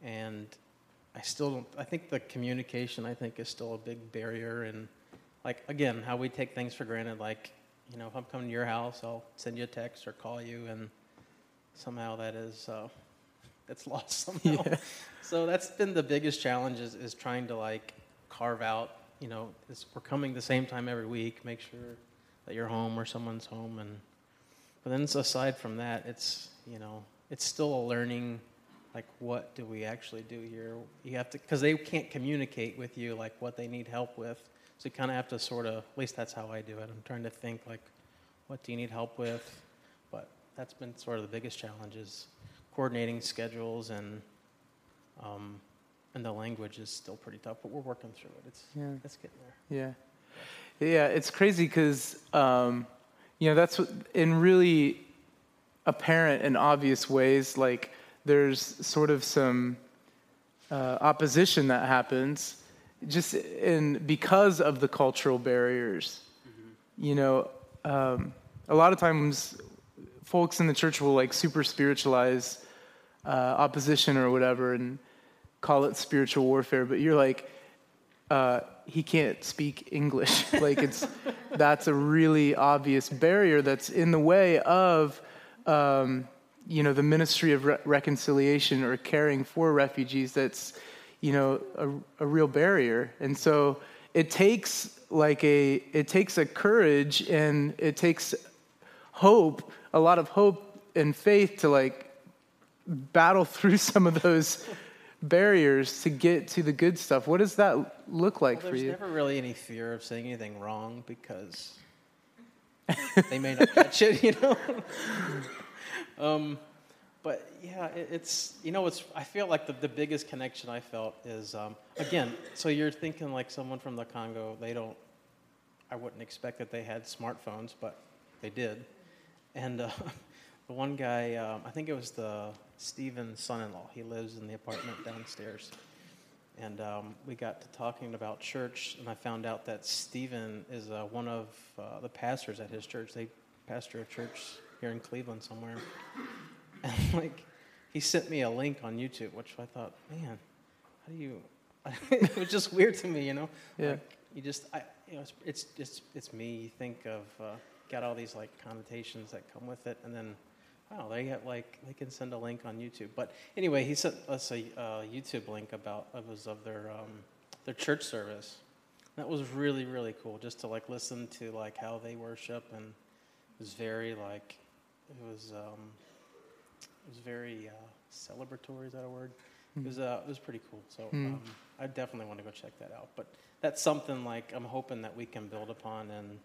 and I still don't. I think the communication I think is still a big barrier, and like again, how we take things for granted. Like, you know, if I'm coming to your house, I'll send you a text or call you, and somehow that is uh, that's lost somehow. Yeah. So that's been the biggest challenge is, is trying to like carve out. You know, we're coming the same time every week. Make sure that you're home or someone's home, and but then aside from that, it's you know, it's still a learning like what do we actually do here you have to because they can't communicate with you like what they need help with so you kind of have to sort of at least that's how i do it i'm trying to think like what do you need help with but that's been sort of the biggest challenge is coordinating schedules and um, and the language is still pretty tough but we're working through it it's yeah it's getting there yeah yeah it's crazy because um, you know that's what, in really apparent and obvious ways like there's sort of some uh, opposition that happens just in because of the cultural barriers. Mm-hmm. You know, um, a lot of times folks in the church will like super spiritualize uh, opposition or whatever, and call it spiritual warfare, but you're like, uh, he can't speak English. like it's that's a really obvious barrier that's in the way of um, you know the ministry of re- reconciliation or caring for refugees. That's you know a, a real barrier, and so it takes like a it takes a courage and it takes hope, a lot of hope and faith to like battle through some of those barriers to get to the good stuff. What does that look like well, for you? There's never really any fear of saying anything wrong because they may not catch it, you know. um, but yeah, it, it's you know, it's I feel like the, the biggest connection I felt is um, again. So you're thinking like someone from the Congo. They don't. I wouldn't expect that they had smartphones, but they did. And uh, the one guy, um, I think it was the Stephen's son-in-law. He lives in the apartment downstairs. And um, we got to talking about church, and I found out that Stephen is uh, one of uh, the pastors at his church. They pastor a church here in Cleveland somewhere. And like, he sent me a link on YouTube, which I thought, man, how do you? it was just weird to me, you know. Yeah. Like, you just, I, you know, it's it's it's, it's me. You think of uh, got all these like connotations that come with it, and then wow, they have like they can send a link on YouTube. But anyway, he sent us a uh, YouTube link about it was of their um, their church service. That was really really cool, just to like listen to like how they worship, and it was very like it was um, it was very uh, celebratory. Is that a word? It was uh, it was pretty cool. So um, I definitely want to go check that out. But that's something like I'm hoping that we can build upon and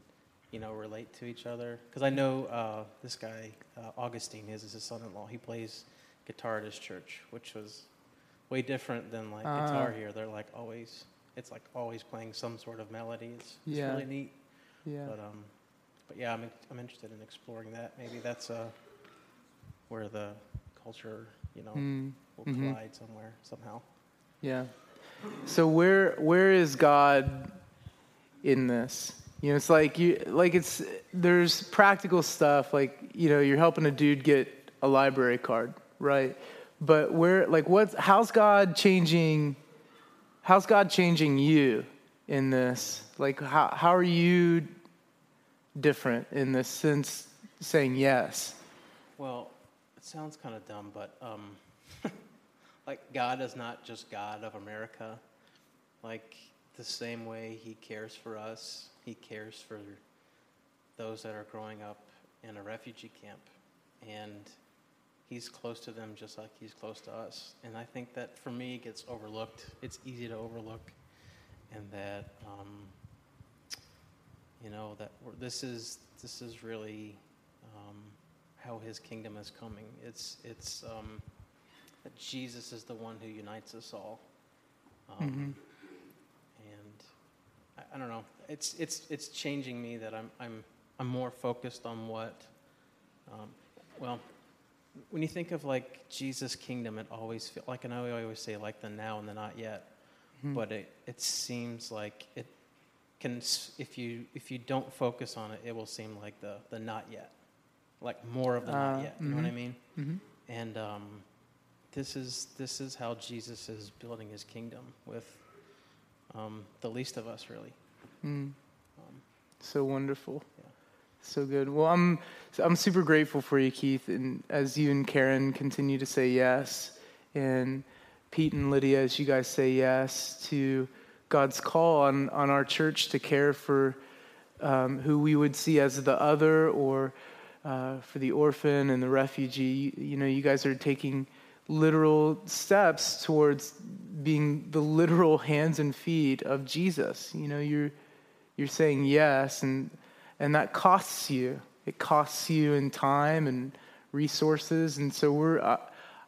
you know relate to each other because I know uh, this guy uh, Augustine his is his son-in-law. He plays guitar at his church, which was way different than like Ah. guitar here. They're like always it's like always playing some sort of melody. It's, it's Yeah. really neat. Yeah. But um, but yeah, I'm I'm interested in exploring that. Maybe that's uh where the culture you know Mm, will mhm. collide somewhere somehow. Yeah. So where where is God in this? You know, it's like you like it's there's practical stuff like you know you're helping a dude get a library card, right? But where like what's how's God changing? How's God changing you in this? Like how how are you different in this sense? Saying yes. Well, it sounds kind of dumb, but um, like God is not just God of America. Like the same way He cares for us, He cares for those that are growing up in a refugee camp, and He's close to them just like He's close to us. And I think that for me, gets overlooked. It's easy to overlook, and that um, you know that this is this is really um, how his kingdom is coming. It's it's um, that Jesus is the one who unites us all, um, and I, I don't know. It's it's it's changing me that I'm I'm I'm more focused on what. Um, well, when you think of like Jesus' kingdom, it always feel like, and I always say like the now and the not yet, but it it seems like it can if you if you don't focus on it, it will seem like the the not yet, like more of the Uh, not yet. You know what I mhm. mean? Mm-hmm. And um, this is this is how Jesus is building his kingdom with um, the least of us, really. Mm. Um, So wonderful. Yeah. So good. Well, I'm I'm super grateful for you, Keith, and as you and Karen continue to say yes, and Pete and Lydia, as you guys say yes to God's call on on our church to care for um, who we would see as the other, or uh, for the orphan and the refugee. You know, you guys are taking literal steps towards being the literal hands and feet of Jesus. You know, you're you're saying yes and and that costs you. It costs you in time and resources and so we're I,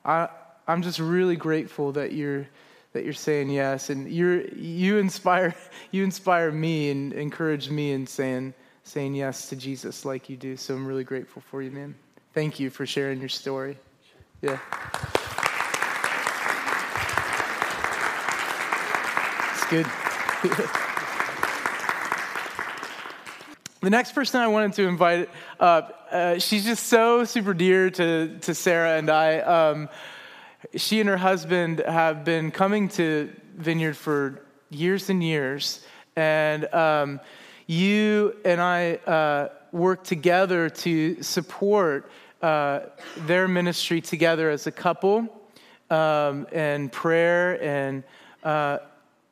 I i'm just really grateful that you're that you're saying yes and you're you inspire you inspire me and encourage me in saying saying yes to jesus like you do so i'm really grateful for you man. Thank you for sharing your story. Yeah good The next person I wanted to invite up, uh, she's just so super dear to, to Sarah and I. Um, she and her husband have been coming to Vineyard for years and years. And um, you and I uh, work together to support uh, their ministry together as a couple um, and prayer and uh,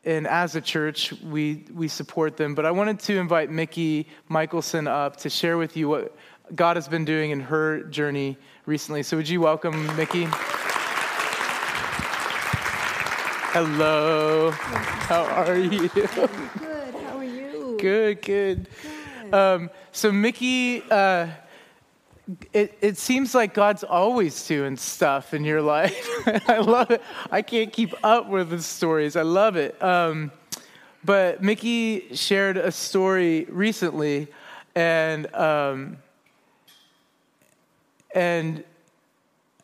and as a church we we support them. But i wanted to invite mickey michelson up to share with you what god has been doing in her journey recently. So would you welcome mickey? Hello. How are you? Good how are you? Good good, good. Um, so mickey uh, it, it seems like God's always doing stuff in your life. I love it. I can't keep up with the stories. I love it. Um, but Mickey shared a story recently, and um, and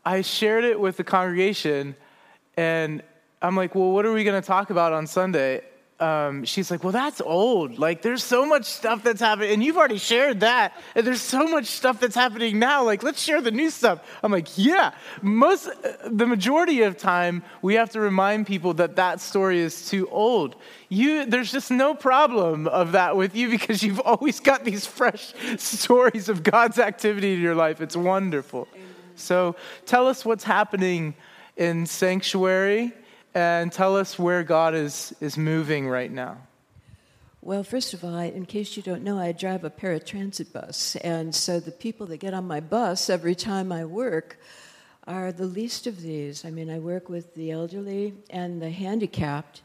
I shared it with the congregation, and I'm like, well, what are we going to talk about on Sunday? Um, she's like, Well, that's old. Like, there's so much stuff that's happening. And you've already shared that. And there's so much stuff that's happening now. Like, let's share the new stuff. I'm like, Yeah. Most, the majority of time, we have to remind people that that story is too old. You, there's just no problem of that with you because you've always got these fresh stories of God's activity in your life. It's wonderful. So tell us what's happening in Sanctuary and tell us where God is, is moving right now. Well, first of all, in case you don't know, I drive a paratransit bus. And so the people that get on my bus every time I work are the least of these. I mean, I work with the elderly and the handicapped.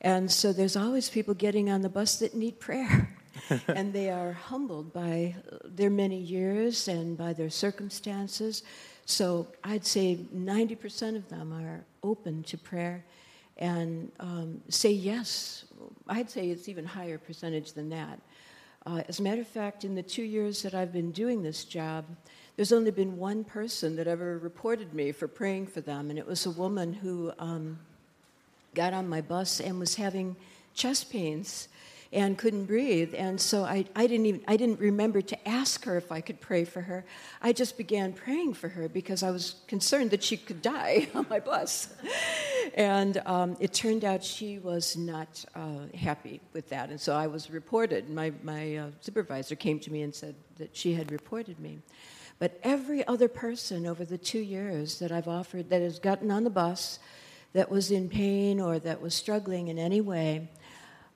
And so there's always people getting on the bus that need prayer. and they are humbled by their many years and by their circumstances. So I'd say 90% of them are open to prayer and um, say yes. I'd say it's even higher percentage than that. Uh, as a matter of fact, in the two years that I've been doing this job, there's only been one person that ever reported me for praying for them, and it was a woman who um, got on my bus and was having chest pains and couldn't breathe. And so I, I, didn't even, I didn't remember to ask her if I could pray for her. I just began praying for her because I was concerned that she could die on my bus. and um, it turned out she was not uh, happy with that. And so I was reported. My, my uh, supervisor came to me and said that she had reported me. But every other person over the two years that I've offered that has gotten on the bus that was in pain or that was struggling in any way,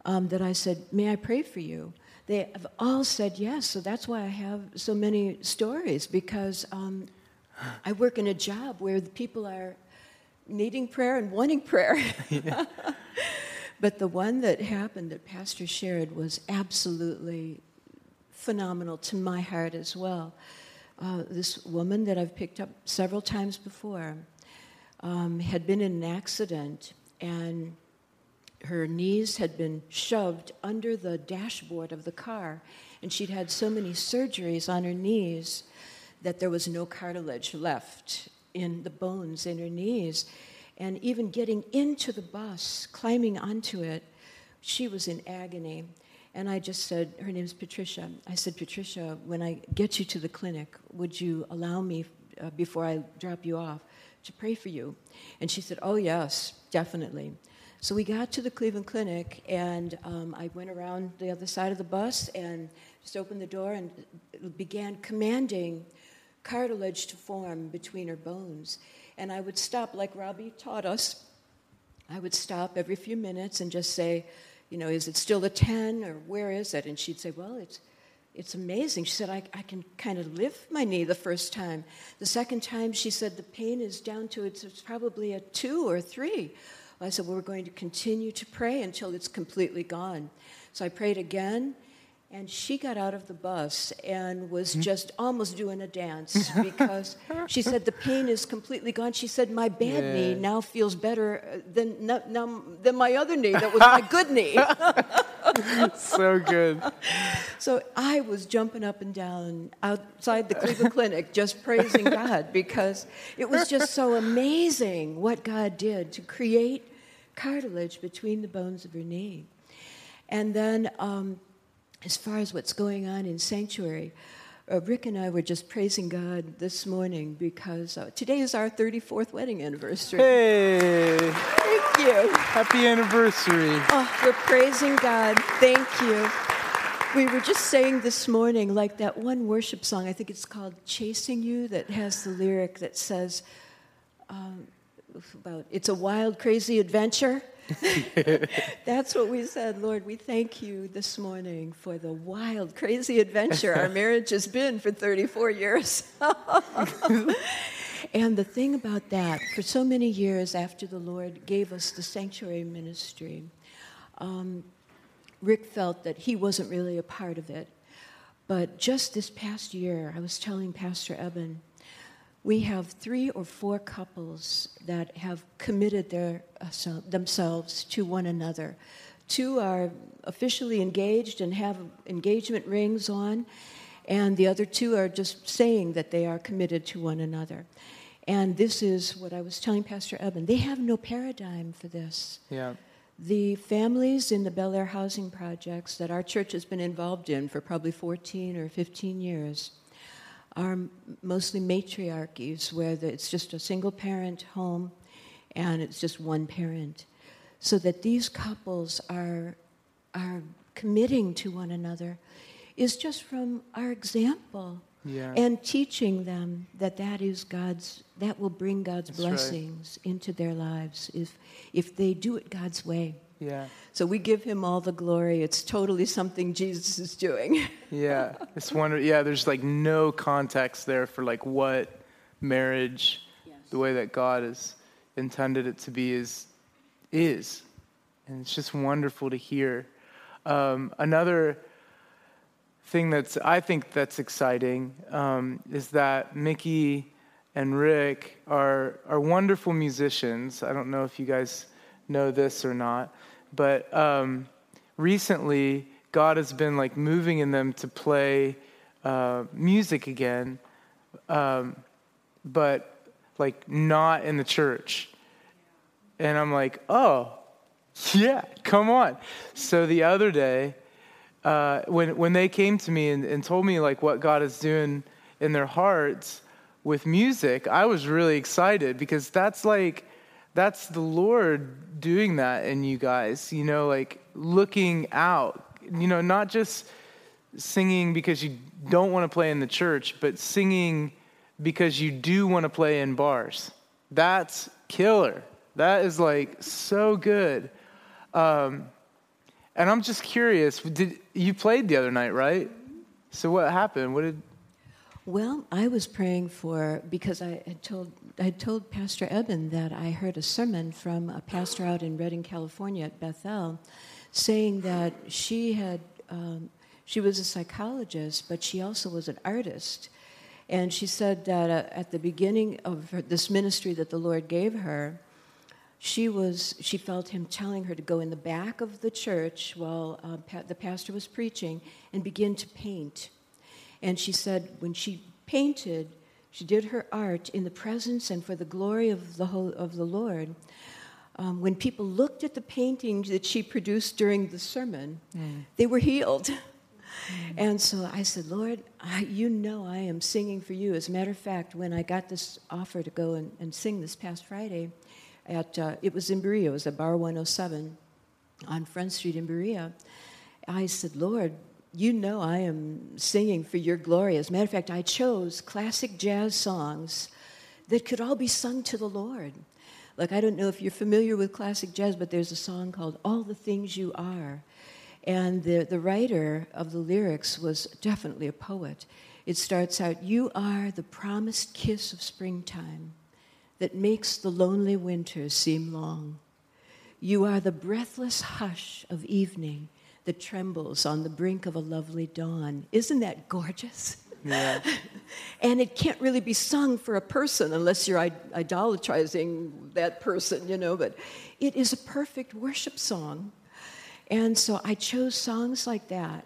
um, that I said, May I pray for you? They have all said yes. So that's why I have so many stories because um, I work in a job where the people are needing prayer and wanting prayer. but the one that happened that Pastor shared was absolutely phenomenal to my heart as well. Uh, this woman that I've picked up several times before um, had been in an accident and her knees had been shoved under the dashboard of the car, and she'd had so many surgeries on her knees that there was no cartilage left in the bones in her knees. And even getting into the bus, climbing onto it, she was in agony. And I just said, her name's Patricia. I said, Patricia, when I get you to the clinic, would you allow me, uh, before I drop you off, to pray for you? And she said, Oh, yes, definitely. So we got to the Cleveland Clinic, and um, I went around the other side of the bus and just opened the door and began commanding cartilage to form between her bones. And I would stop, like Robbie taught us, I would stop every few minutes and just say, you know, is it still a 10 or where is it? And she'd say, well, it's, it's amazing. She said, I, I can kind of lift my knee the first time. The second time, she said, the pain is down to it's, it's probably a two or three. I said, well, we're going to continue to pray until it's completely gone. So I prayed again, and she got out of the bus and was hmm? just almost doing a dance because she said the pain is completely gone. She said my bad yeah. knee now feels better uh, than than my other knee that was my good knee. so good. So I was jumping up and down outside the Cleveland Clinic just praising God because it was just so amazing what God did to create cartilage between the bones of her knee. And then, um, as far as what's going on in sanctuary, uh, Rick and I were just praising God this morning because uh, today is our 34th wedding anniversary. Hey, Thank you. happy anniversary. Oh, we're praising God. Thank you. We were just saying this morning, like that one worship song, I think it's called Chasing You, that has the lyric that says, um, about it's a wild, crazy adventure. That's what we said, Lord. We thank you this morning for the wild, crazy adventure our marriage has been for 34 years. and the thing about that, for so many years after the Lord gave us the sanctuary ministry, um, Rick felt that he wasn't really a part of it. But just this past year, I was telling Pastor Eben, we have three or four couples that have committed their, uh, themselves to one another. Two are officially engaged and have engagement rings on, and the other two are just saying that they are committed to one another. And this is what I was telling Pastor Eben. They have no paradigm for this. Yeah. The families in the Bel Air housing projects that our church has been involved in for probably 14 or 15 years are mostly matriarchies where the, it's just a single parent home and it's just one parent. So that these couples are, are committing to one another is just from our example Yeah. and teaching them that that is God's that will bring God's That's right. blessings into their lives if if they do it God's way. Yeah. So we give him all the glory. It's totally something Jesus is doing. Yeah, it's wonder. Yeah, there's like no context there for like what marriage, the way that God has intended it to be, is is, and it's just wonderful to hear. Um, another thing that's I think that's exciting um, is that Mickey and Rick are are wonderful musicians. I don't know if you guys know this or not, but um, recently God has been like moving in them to play uh, music again, um, but like not in the church. And I'm like, oh, yeah, come on. So the other day, uh, when when they came to me and, and told me like what God is doing in their hearts with music, I was really excited because that's like that's the Lord doing that in you guys. You know, like looking out. You know, not just singing because you don't want to play in the church, but singing because you do want to play in bars. That's killer. That is like so good. Um, and I'm just curious. Did you played the other night, right? So what happened? What did? Well, I was praying for because I had told I had told Pastor Eben that I heard a sermon from a pastor out in Redding, California, at Bethel, saying that she had um, she was a psychologist, but she also was an artist, and she said that uh, at the beginning of her, this ministry that the Lord gave her, she was she felt him telling her to go in the back of the church while uh, pa- the pastor was preaching and begin to paint and she said when she painted she did her art in the presence and for the glory of the whole, of the lord um, when people looked at the paintings that she produced during the sermon they were healed and so I said, Lord, I, you know I am singing for you. As a matter of fact, when I got this offer to go and, and sing this past Friday, at uh, it was in Berea, it was at Bar 107 on Front Street in Berea. I said, Lord, you know I am singing for your glory. As a matter of fact, I chose classic jazz songs that could all be sung to the Lord. Like, I don't know if you're familiar with classic jazz, but there's a song called All the Things You Are. And the, the writer of the lyrics was definitely a poet. It starts out You are the promised kiss of springtime that makes the lonely winter seem long. You are the breathless hush of evening that trembles on the brink of a lovely dawn. Isn't that gorgeous? Yeah. and it can't really be sung for a person unless you're id- idolatrizing that person, you know, but it is a perfect worship song. And so I chose songs like that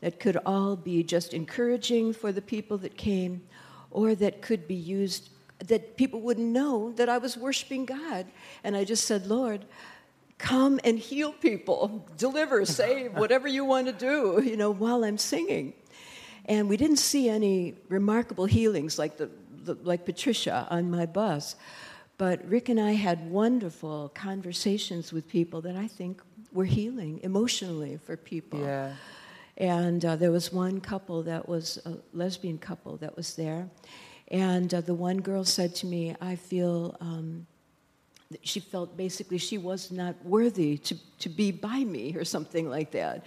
that could all be just encouraging for the people that came or that could be used that people wouldn't know that I was worshiping God. And I just said, Lord, come and heal people, deliver, save, whatever you want to do, you know, while I'm singing. And we didn't see any remarkable healings like, the, the, like Patricia on my bus. But Rick and I had wonderful conversations with people that I think were healing emotionally for people. Yeah. And uh, there was one couple that was a lesbian couple that was there. And uh, the one girl said to me, I feel, um, she felt basically she was not worthy to, to be by me or something like that.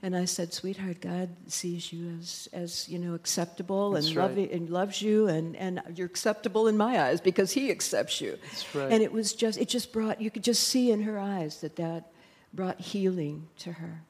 And I said, sweetheart, God sees you as, as you know, acceptable That's and, right. loving, and loves you, and, and you're acceptable in my eyes because He accepts you. That's right. And it was just, it just brought, you could just see in her eyes that that brought healing to her.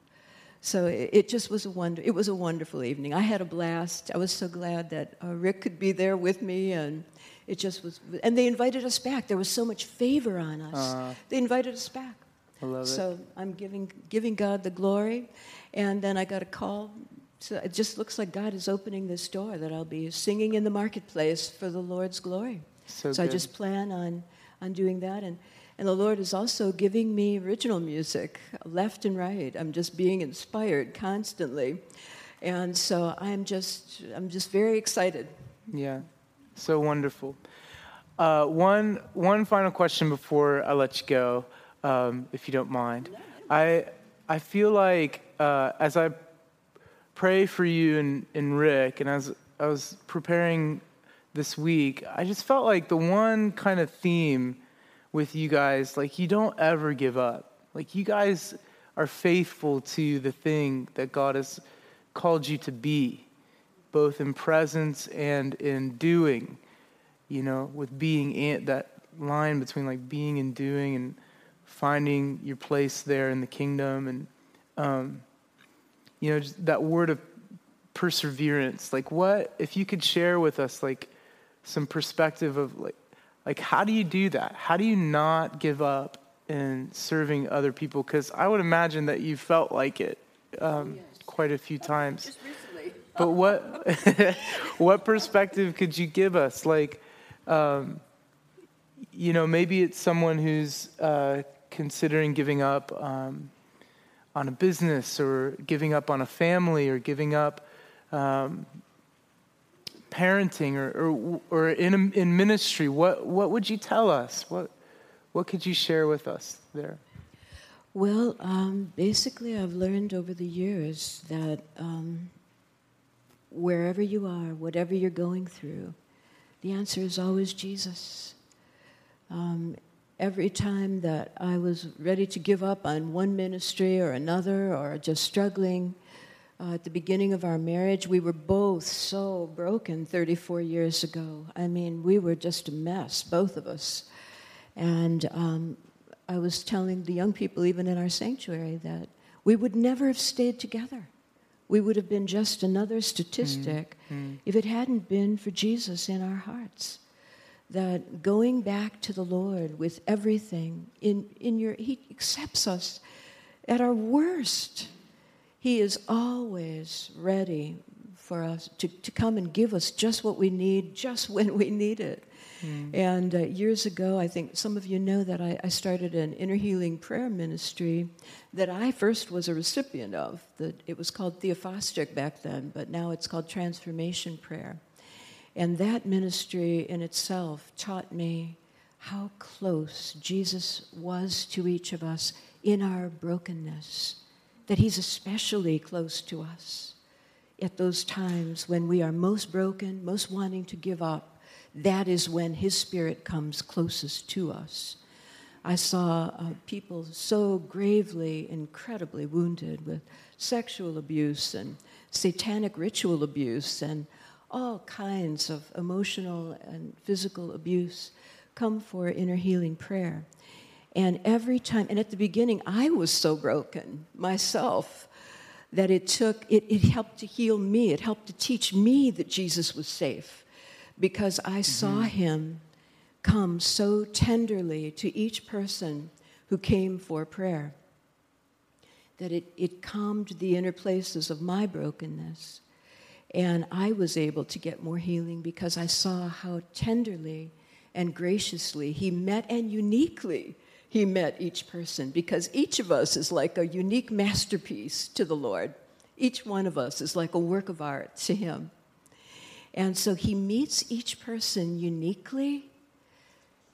So it, it just was a wonder. It was a wonderful evening. I had a blast. I was so glad that uh, Rick could be there with me, and it just was. And they invited us back. There was so much favor on us. Uh, they invited us back. I love it. So I'm giving giving God the glory, and then I got a call. So it just looks like God is opening this door that I'll be singing in the marketplace for the Lord's glory. So, So I just plan on, on doing that. And, and the Lord is also giving me original music left and right. I'm just being inspired constantly. And so I'm just, I'm just very excited. Yeah, so wonderful. Uh, one, one final question before I let you go, um, if you don't mind. I, I feel like uh, as I pray for you and, and Rick, and as I was preparing this week, I just felt like the one kind of theme with you guys, like you don't ever give up. Like you guys are faithful to the thing that God has called you to be both in presence and in doing, you know, with being in that line between like being and doing and finding your place there in the kingdom and um, you know just that word of perseverance. Like what if you could share with us like some perspective of like like how do you do that? How do you not give up in serving other people? Because i would imagine that you felt like it um, quite a few times but what what perspective could you give us? Like um, you know maybe it's someone who's uh, considering giving up um, on a business or giving up on a family or giving up um, parenting or, or, or in, in ministry. What, what would you tell us? What, what could you share with us there? Well, um, basically, I've learned over the years that um, wherever you are, whatever you're going through, the answer is always Jesus. Um, every time that I was ready to give up on one ministry or another or just struggling, uh, at the beginning of our marriage, we were both so broken 34 years ago. I mean, we were just a mess, both of us. And um, I was telling the young people, even in our sanctuary, that we would never have stayed together. We would have been just another statistic mm, mm. if it hadn't been for Jesus in our hearts. That going back to the Lord with everything in, in your, He accepts us at our worst. He is always ready for us to, to come and give us just what we need, just when we need it. And uh, years ago, I think some of you know that I, I started an inner healing prayer ministry that I first was a recipient of. The, it was called Theophostic back then, but now it's called Transformation Prayer. And that ministry in itself taught me how close Jesus was to each of us in our brokenness, that he's especially close to us at those times when we are most broken, most wanting to give up. That is when his spirit comes closest to us. I saw uh, people so gravely, incredibly wounded with sexual abuse and satanic ritual abuse and all kinds of emotional and physical abuse come for inner healing prayer. And every time, and at the beginning, I was so broken myself that it took, it, it helped to heal me. It helped to teach me that Jesus was safe because I mm-hmm. saw him come so tenderly to each person who came for prayer that it, it calmed the inner places of my brokenness. And I was able to get more healing because I saw how tenderly and graciously he met and uniquely he met each person because each of us is like a unique masterpiece to the Lord. Each one of us is like a work of art to him. And so he meets each person uniquely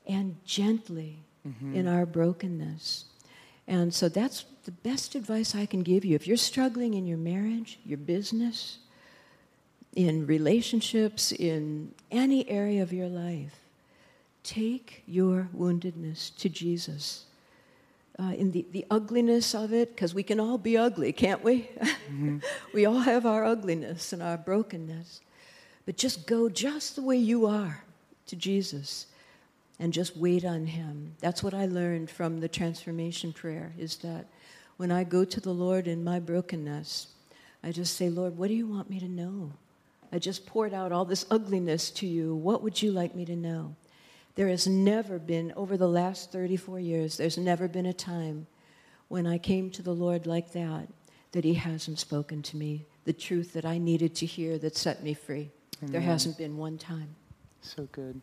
and gently mm-hmm. in our brokenness. And so that's the best advice I can give you. If you're struggling in your marriage, your business, in relationships, in any area of your life, take your woundedness to Jesus. Uh, in the, the ugliness of it, because we can all be ugly, can't we? Mm-hmm. we all have our ugliness and our brokenness. But just go just the way you are to Jesus and just wait on him. That's what I learned from the transformation prayer is that when I go to the Lord in my brokenness, I just say, Lord, what do you want me to know? I just poured out all this ugliness to you. What would you like me to know? There has never been, over the last 34 years, there's never been a time when I came to the Lord like that, that He hasn't spoken to me the truth that I needed to hear that set me free. Amen. There hasn't been one time. So good.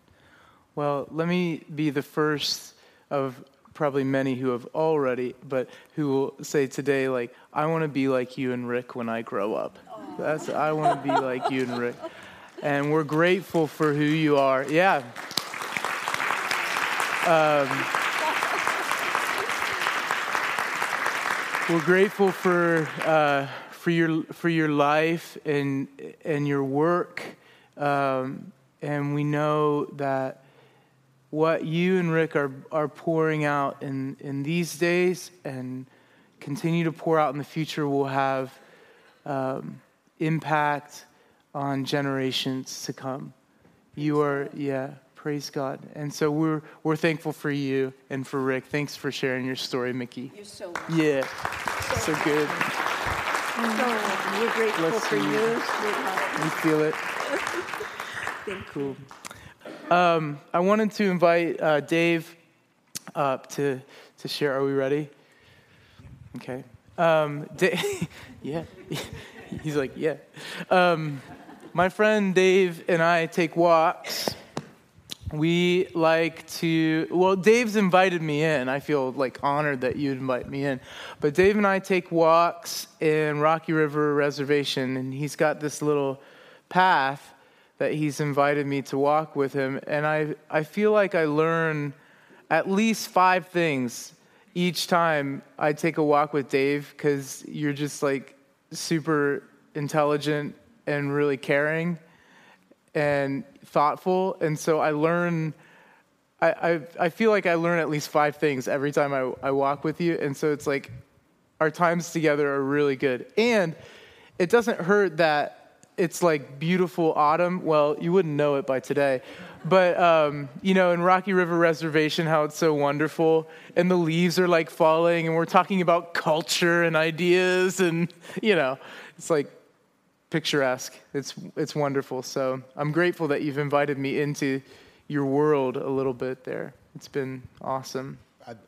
Well, let me be the first of probably many who have already, but who will say today, like, I want to be like you and Rick when I grow up. That's I want to be like you and Rick. And we're grateful for who you are. Yeah. Um, we're grateful for uh, for your for your life and and your work, um, and we know that what you and Rick are, are pouring out in, in these days and continue to pour out in the future will have um, impact on generations to come. You are, yeah, praise God. And so we're, we're thankful for you and for Rick. Thanks for sharing your story, Mickey. You're so welcome. Yeah, so, so good. So, we're grateful Let's for you, You feel it? Thank cool. You. Um, I wanted to invite uh, Dave up to, to share. Are we ready? Okay. Um, Dave, yeah. He's like, yeah. Um, my friend Dave and I take walks. We like to, well, Dave's invited me in. I feel like honored that you'd invite me in. But Dave and I take walks in Rocky River Reservation, and he's got this little path that he's invited me to walk with him. And I, I feel like I learn at least five things each time I take a walk with Dave because you're just like super intelligent and really caring and thoughtful. And so I learn. I, I, I feel like I learn at least five things every time I, I walk with you. And so it's like our times together are really good. And it doesn't hurt that it's like beautiful autumn. Well, you wouldn't know it by today. But, um, you know, in Rocky River Reservation, how it's so wonderful, and the leaves are like falling, and we're talking about culture and ideas, and, you know, it's like picturesque. It's, it's wonderful. So I'm grateful that you've invited me into your world a little bit there. It's been awesome.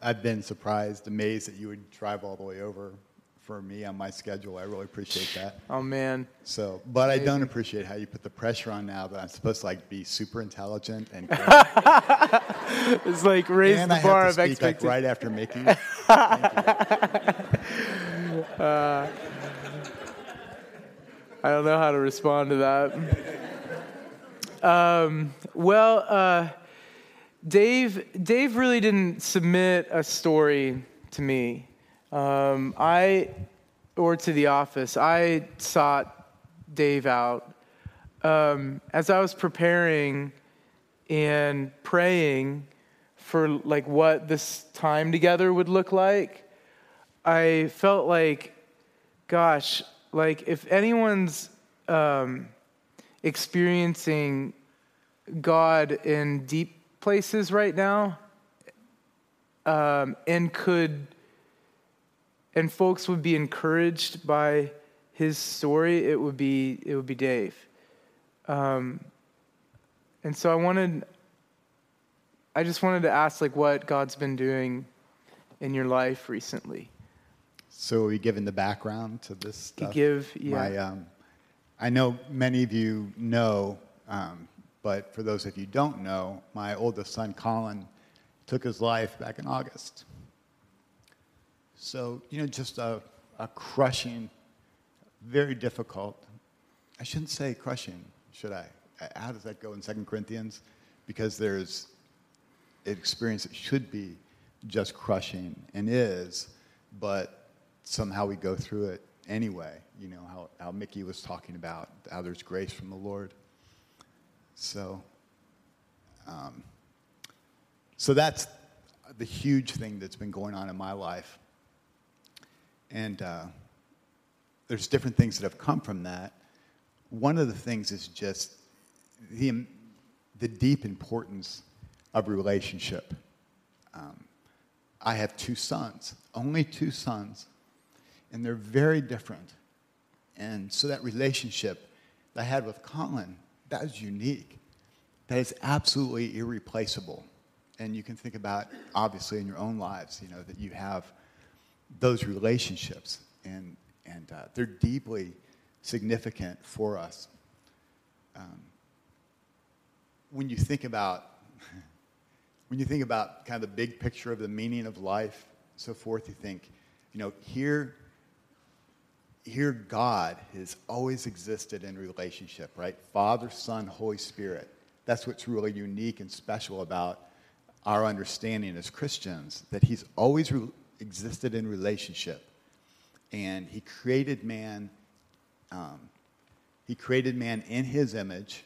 I've been surprised, amazed that you would drive all the way over for me on my schedule. I really appreciate that. Oh man. So, but I don't appreciate how you put the pressure on now that I'm supposed to like be super intelligent and. it's like raise and the I bar have to of speak. Like right after Mickey. uh, I don't know how to respond to that. Um, well, uh, Dave, Dave really didn't submit a story to me. Um, I, or to the office, I sought Dave out. Um, as I was preparing and praying for like what this time together would look like, I felt like, gosh, like if anyone's um, experiencing God in deep places right now um, and could and folks would be encouraged by his story, it would be it would be Dave. Um, and so I wanted, I just wanted to ask like what God's been doing in your life recently. So are we given the background to this stuff? give, yeah. My, um, I know many of you know, um, but for those of you don't know, my oldest son Colin took his life back in August. So, you know, just a, a crushing very difficult. I shouldn't say crushing, should I? Uh, How does that go in Second Corinthians? Because there's an experience that should be just crushing and is, but somehow we go through it anyway. You know, how, how Mickey was talking about how there's grace from the Lord. So, um, so that's the huge thing that's been going on in my life. And uh, there's different things that have come from that. One of the things is just the, the deep importance of relationship. Um, I have two sons, only two sons, and they're very different. And so that relationship that I had with Colin, that is unique. That is absolutely irreplaceable. And you can think about, obviously, in your own lives, you know, that you have those relationships, and, and uh, they're deeply significant for us. Um, when you think about when you think about kind of the big picture of the meaning of life, so forth, you think, you know, here, here God has always existed in relationship, right? Father, Son, Holy Spirit. That's what's really unique and special about our understanding as Christians, that He's always re- existed in relationship. And He created man, um, He created man in His image,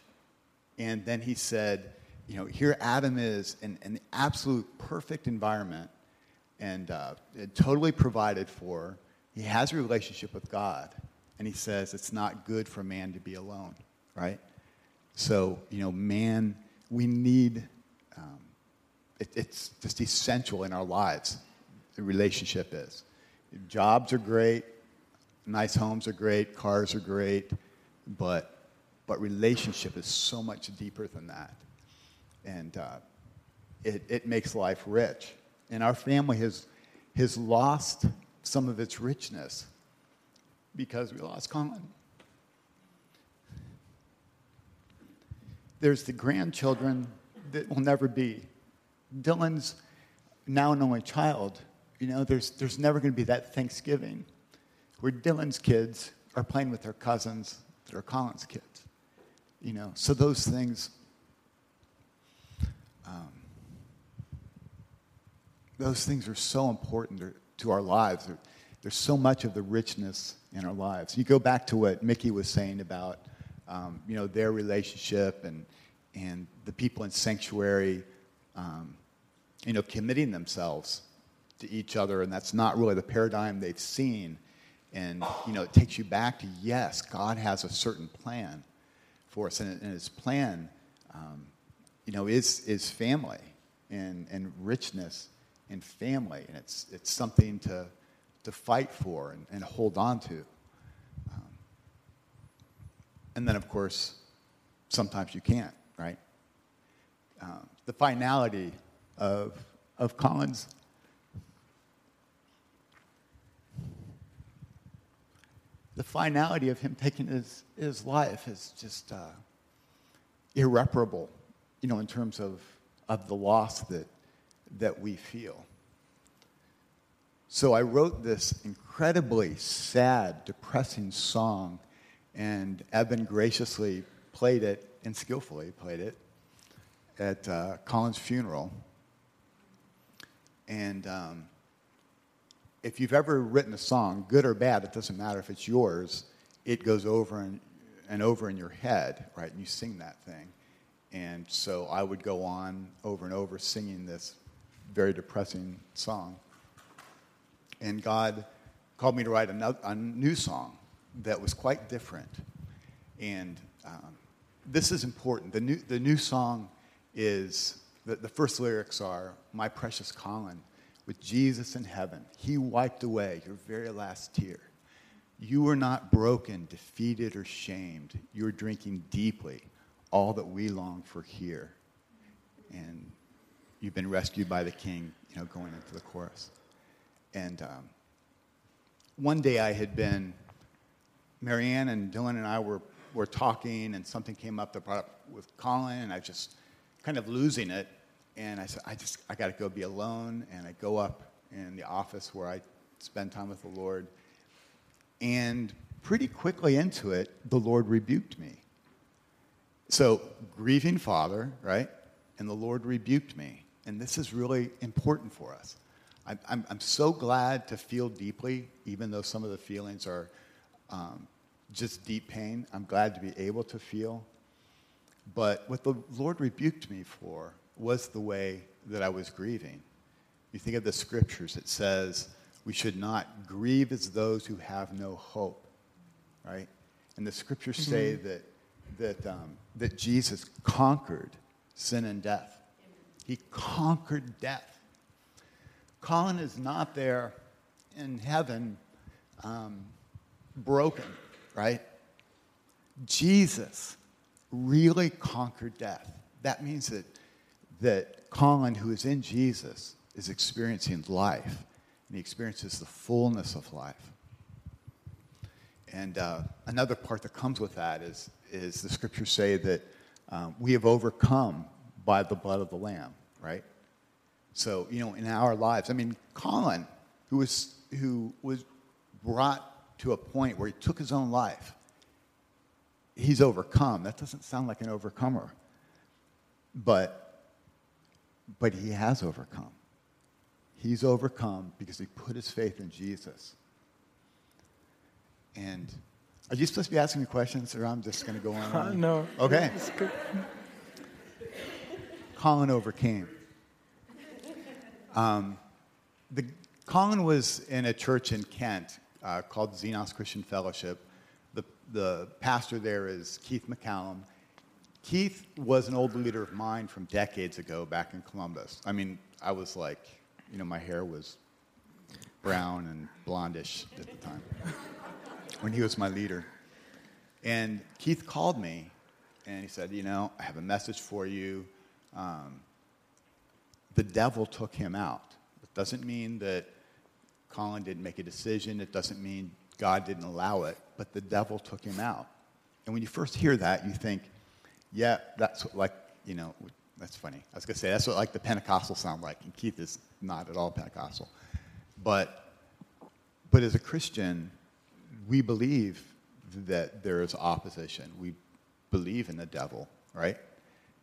and then He said, you know, here Adam is in an absolute perfect environment and uh, totally provided for. He has a relationship with God, and he says it's not good for man to be alone, right? So, you know, man, we need, um, it, it's just essential in our lives. The relationship is. Jobs are great, nice homes are great, cars are great, but, but relationship is so much deeper than that and uh, it, it makes life rich. And our family has, has lost some of its richness because we lost Colin. There's the grandchildren that will never be. Dylan's now an only child. You know, there's, there's never going to be that Thanksgiving where Dylan's kids are playing with their cousins that are Colin's kids. You know, so those things um, those things are so important to our lives. There's so much of the richness in our lives. You go back to what Mickey was saying about, um, you know, their relationship and and the people in sanctuary, um, you know, committing themselves to each other, and that's not really the paradigm they've seen. And you know, it takes you back to yes, God has a certain plan for us, and, and His plan um, you know, is, is family and, and richness in family. And it's, it's something to, to fight for and, and hold on to. Um, and then, of course, sometimes you can't, right? Um, the finality of, of Colin's. the finality of him taking his, his life is just uh, irreparable you know, in terms of, of the loss that, that we feel. So I wrote this incredibly sad, depressing song, and Evan graciously played it and skillfully played it at uh, Colin's funeral. And um, if you've ever written a song, good or bad, it doesn't matter if it's yours, it goes over and, and over in your head, right? And you sing that thing. And so I would go on over and over singing this very depressing song. And God called me to write another, a new song that was quite different. And um, this is important. The new, the new song is the, the first lyrics are My precious Colin, with Jesus in heaven, he wiped away your very last tear. You were not broken, defeated, or shamed. You were drinking deeply all that we long for here. And you've been rescued by the King, you know, going into the chorus. And um, one day I had been, Marianne and Dylan and I were, were talking, and something came up that brought up with Colin, and I was just kind of losing it. And I said, I just, I got to go be alone. And I go up in the office where I spend time with the Lord. And pretty quickly into it, the Lord rebuked me. So, grieving father, right? And the Lord rebuked me. And this is really important for us. I'm, I'm, I'm so glad to feel deeply, even though some of the feelings are um, just deep pain. I'm glad to be able to feel. But what the Lord rebuked me for was the way that I was grieving. You think of the scriptures, it says we should not grieve as those who have no hope, right? And the scriptures mm-hmm. say that, that, um, that Jesus conquered sin and death. He conquered death. Colin is not there in heaven um, broken, right? Jesus really conquered death. That means that, that Colin, who is in Jesus, is experiencing life, and he experiences the fullness of life. And uh, another part that comes with that is, is the scriptures say that um, we have overcome by the blood of the Lamb, right? So, you know, in our lives, I mean, Colin, who was, who was brought to a point where he took his own life, he's overcome. That doesn't sound like an overcomer. But, but he has overcome. He's overcome because he put his faith in Jesus. And are you supposed to be asking me questions, or I'm just going to go on? Uh, no. Okay. Colin overcame. Um, the, Colin was in a church in Kent uh, called Xenos Christian Fellowship. The, the pastor there is Keith McCallum. Keith was an old leader of mine from decades ago back in Columbus. I mean, I was like, you know, my hair was brown and blondish at the time when he was my leader. And Keith called me and he said, You know, I have a message for you. Um, the devil took him out. It doesn't mean that Colin didn't make a decision, it doesn't mean God didn't allow it, but the devil took him out. And when you first hear that, you think, yeah, that's what, like, you know, that's funny. I was going to say, that's what like the Pentecostal sound like. And Keith is not at all Pentecostal. But, but as a Christian, we believe that there is opposition. We believe in the devil, right?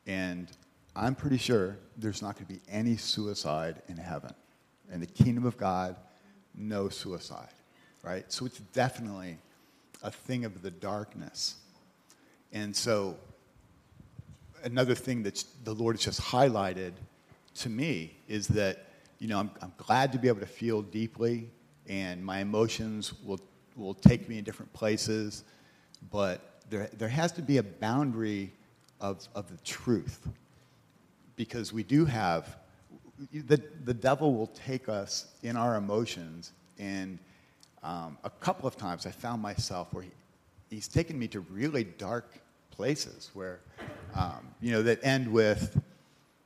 And I'm pretty sure there's not going to be any suicide in heaven. In the kingdom of God, no suicide, right? So it's definitely a thing of the darkness. And so another thing that the Lord has just highlighted to me is that, you know, I'm, I'm glad to be able to feel deeply, and my emotions will, will take me in different places, but there, there has to be a boundary of, of the truth. Because we do have, the, the devil will take us in our emotions, and um, a couple of times I found myself where he, he's taken me to really dark places where, um, you know, that end with,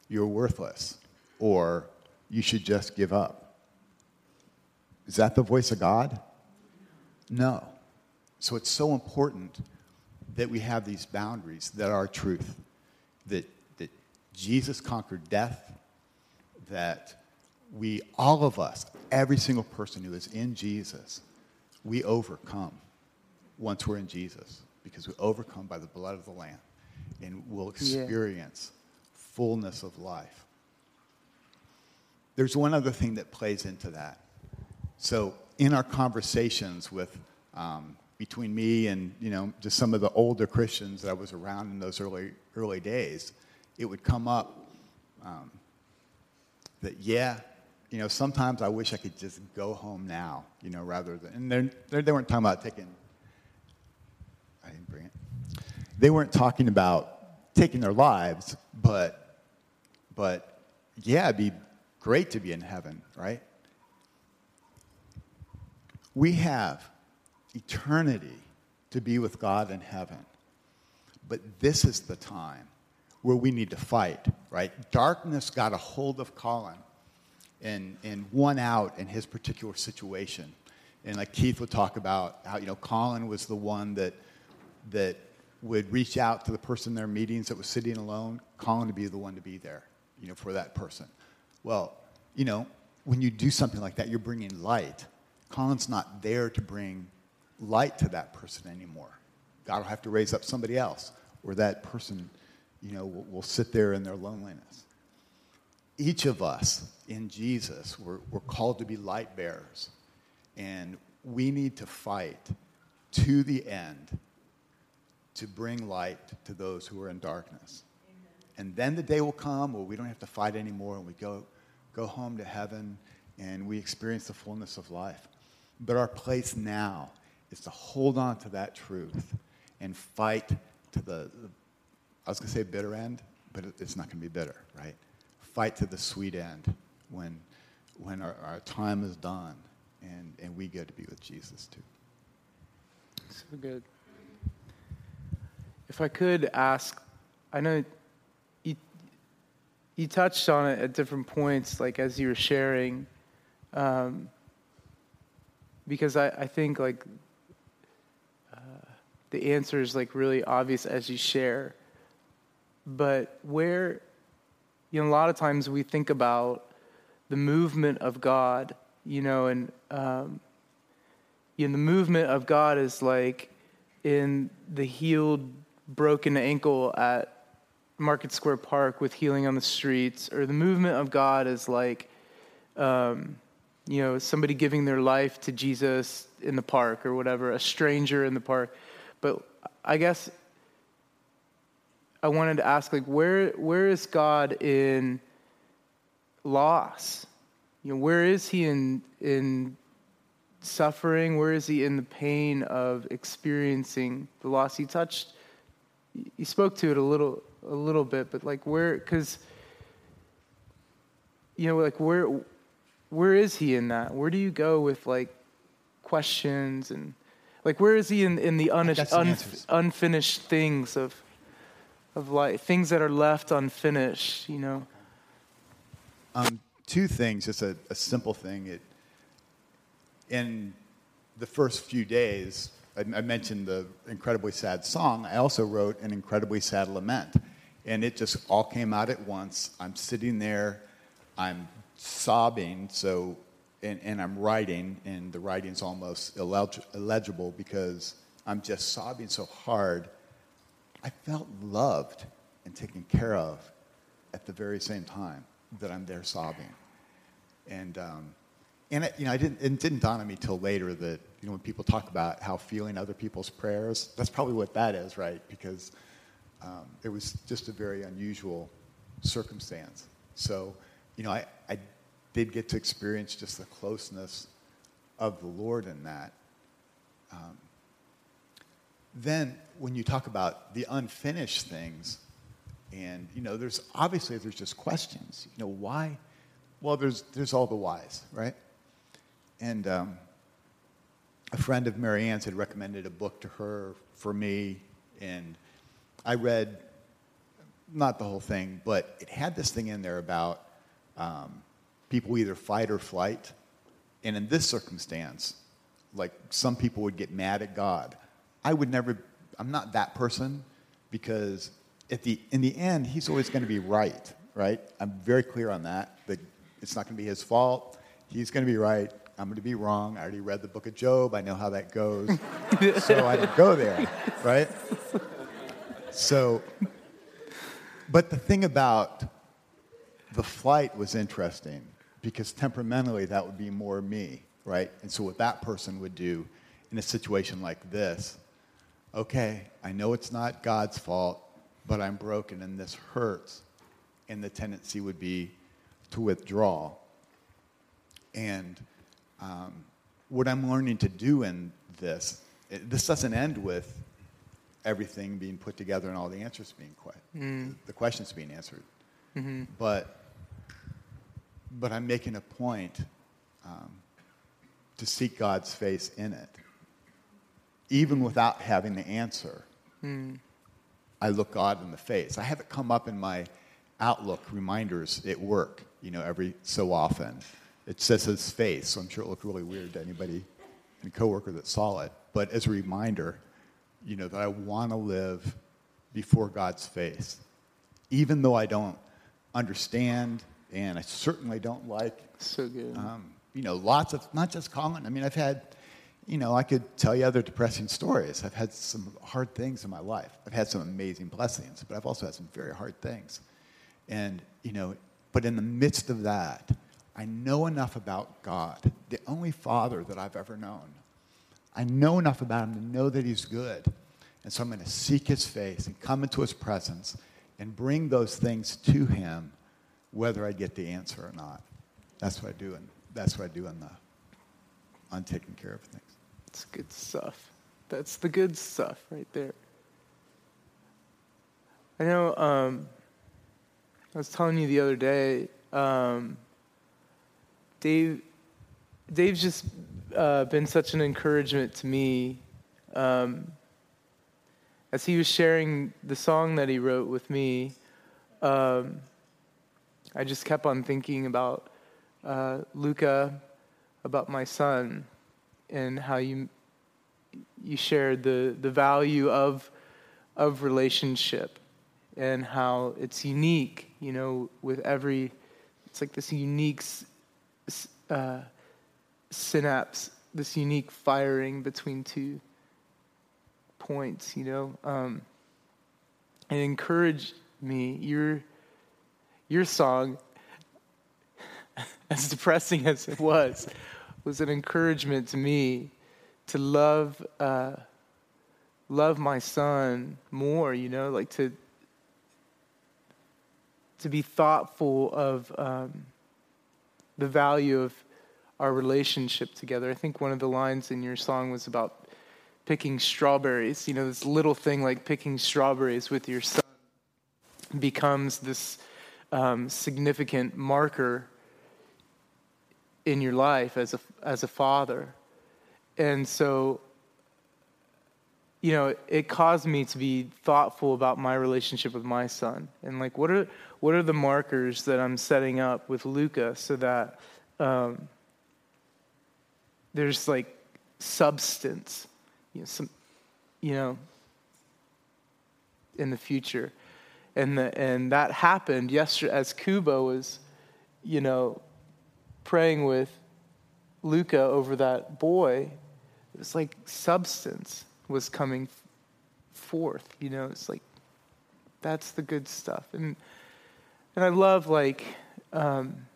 you're worthless, or you should just give up. Is that the voice of God? No. So it's so important that we have these boundaries that are truth, that, Jesus conquered death, that we, all of us, every single person who is in Jesus, we overcome once we're in Jesus because we overcome by the blood of the Lamb and we'll experience yeah. fullness of life. There's one other thing that plays into that. So, in our conversations with um, between me and you know just some of the older Christians that I was around in those early early days, it would come up um, that yeah, you know sometimes I wish I could just go home now, you know, rather than and they're, they weren't talking about taking I didn't bring it. They weren't talking about taking their lives, but, but yeah, it'd be great to be in heaven, right? We have eternity to be with God in heaven. But this is the time where we need to fight, right? Darkness got a hold of Colin and, and won out in his particular situation. And like Keith would talk about how, you know, Colin was the one that that would reach out to the person in their meetings that was sitting alone, Colin to be the one to be there, you know, for that person. Well, you know, when you do something like that, you're bringing light. Colin's not there to bring light to that person anymore. God will have to raise up somebody else, or that person, you know, will, will sit there in their loneliness. Each of us in Jesus, we're, we're called to be light bearers. And we need to fight to the end to bring light to those who are in darkness. And then the day will come where we don't have to fight anymore and we go, go home to heaven and we experience the fullness of life. But our place now is to hold on to that truth and fight to the, I was going to say bitter end, but it's not going to be bitter, right? Fight to the sweet end when, when our, our time is done and, and we get to be with Jesus too. So good. If I could ask, I know you, you touched on it at different points, like as you were sharing, um, because I, I think like uh, the answer is like really obvious as you share. But where, you know, a lot of times we think about the movement of God, you know, and um, you know, the movement of God is like in the healed broken ankle at Market Square Park with healing on the streets, or the movement of God is like, um, you know, somebody giving their life to Jesus in the park or whatever, a stranger in the park. But I guess I wanted to ask, like, where where is God in loss? You know, where is He in in suffering? Where is He in the pain of experiencing the loss? He touched you spoke to it a little a little bit, but like where because you know like where where is he in that? Where do you go with like questions and like where is he in in the un- un- unfinished things of of life, things that are left unfinished? You know. Um, two things, just a, a simple thing. It in the first few days I, mentioned the incredibly sad song. I also wrote an incredibly sad lament. And it just all came out at once. I'm sitting there, I'm sobbing, so, and, and I'm writing, and the writing's almost illegible because I'm just sobbing so hard. I felt loved and taken care of at the very same time that I'm there sobbing. And, um, and it, you know, I didn't, it didn't dawn on me till later that you know, when people talk about how feeling other people's prayers, that's probably what that is, right? Because um, it was just a very unusual circumstance. So, you know, I, I did get to experience just the closeness of the Lord in that. Um, then, when you talk about the unfinished things, and you know, there's obviously there's just questions. You know, why? Well, there's there's all the whys, right? And um, a friend of Marianne's had recommended a book to her for me, and I read not the whole thing, but it had this thing in there about um, people either fight or flight. And in this circumstance, like some people would get mad at God. I would never, I'm not that person because at the, in the end, he's always going to be right, right? I'm very clear on that, that it's not going to be his fault. He's going to be right. I'm going to be wrong. I already read the book of Job. I know how that goes. so I didn't go there, right? So, but the thing about the flight was interesting because temperamentally that would be more me, right? And so what that person would do in a situation like this, okay, I know it's not God's fault, but I'm broken and this hurts. And the tendency would be to withdraw. And um, what I'm learning to do in this, it, this doesn't end with everything being put together and all the answers being quite, mm. the questions being answered. Mm-hmm. But, but I'm making a point um, to seek God's face in it. Even without having the answer, mm. I look God in the face. I have it come up in my Outlook reminders at work, you know, every so often it says his face, so I'm sure it looked really weird to anybody, any coworker that saw it. But as a reminder, you know, that I want to live before God's face, even though I don't understand and I certainly don't like. So good. Um, you know, lots of not just Colin. I mean, I've had, you know, I could tell you other depressing stories. I've had some hard things in my life. I've had some amazing blessings, but I've also had some very hard things. And, you know, but in the midst of that, I know enough about God, the only Father that I've ever known. I know enough about Him to know that He's good. And so I'm going to seek His face and come into His presence and bring those things to Him, whether I get the answer or not. That's what I do, and that's what I do in the on taking care of things. It's good stuff. That's the good stuff right there. I know. Um, I was telling you the other day. Um, Dave, Dave's just uh, been such an encouragement to me. Um, as he was sharing the song that he wrote with me, um, I just kept on thinking about uh, Luca, about my son, and how you you shared the the value of of relationship and how it's unique. You know, with every it's like this unique uh, synapse, this unique firing between two points, you know. Um, and encourage me. Your your song, as depressing as it was, was an encouragement to me to love uh, love my son more. You know, like to to be thoughtful of um, the value of our relationship together. I think one of the lines in your song was about picking strawberries. You know, this little thing like picking strawberries with your son becomes this um, significant marker in your life as a as a father, and so. You know, it caused me to be thoughtful about my relationship with my son, and like, what are what are the markers that I'm setting up with Luca so that um, there's like substance, you know, some, you know, in the future, and the, and that happened yesterday as Kubo was, you know, praying with Luca over that boy. It was like substance was coming forth. You know, it's like that's the good stuff, and and I love like. Um,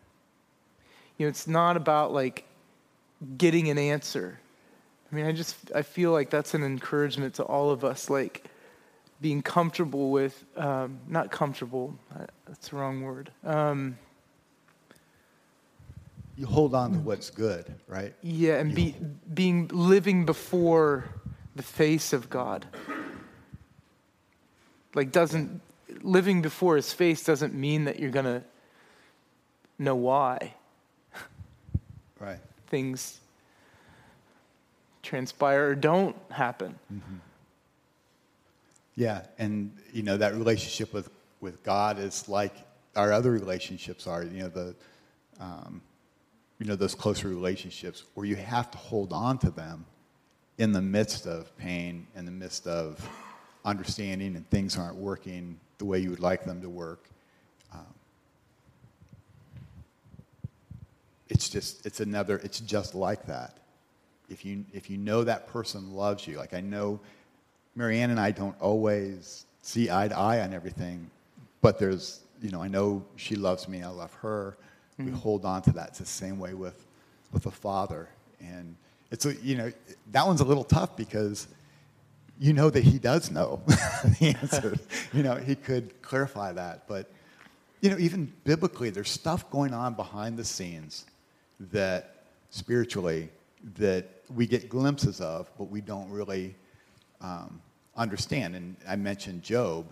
you know, it's not about like getting an answer. I mean, I just I feel like that's an encouragement to all of us, like being comfortable with, um, not comfortable. That's the wrong word. Um, you hold on to what's good, right? Yeah, and be, being living before the face of God. Like doesn't living before His face doesn't mean that you're gonna know why. Right. Things transpire or don't happen. Mm-hmm. Yeah, and you know that relationship with with God is like our other relationships are. You know the, um, you know those closer relationships where you have to hold on to them in the midst of pain, in the midst of understanding, and things aren't working the way you would like them to work. Um, it's just it's another. It's just like that if you if you know that person loves you, like I know Marianne and I don't always see eye to eye on everything, but there's you know I know she loves me, I love her. Mm-hmm. We hold on to that. It's the same way with with a father, and it's a, you know that one's a little tough because you know that he does know the answer. you know he could clarify that, but you know even biblically, there's stuff going on behind the scenes that spiritually that we get glimpses of, but we don't really um, understand. And I mentioned Job.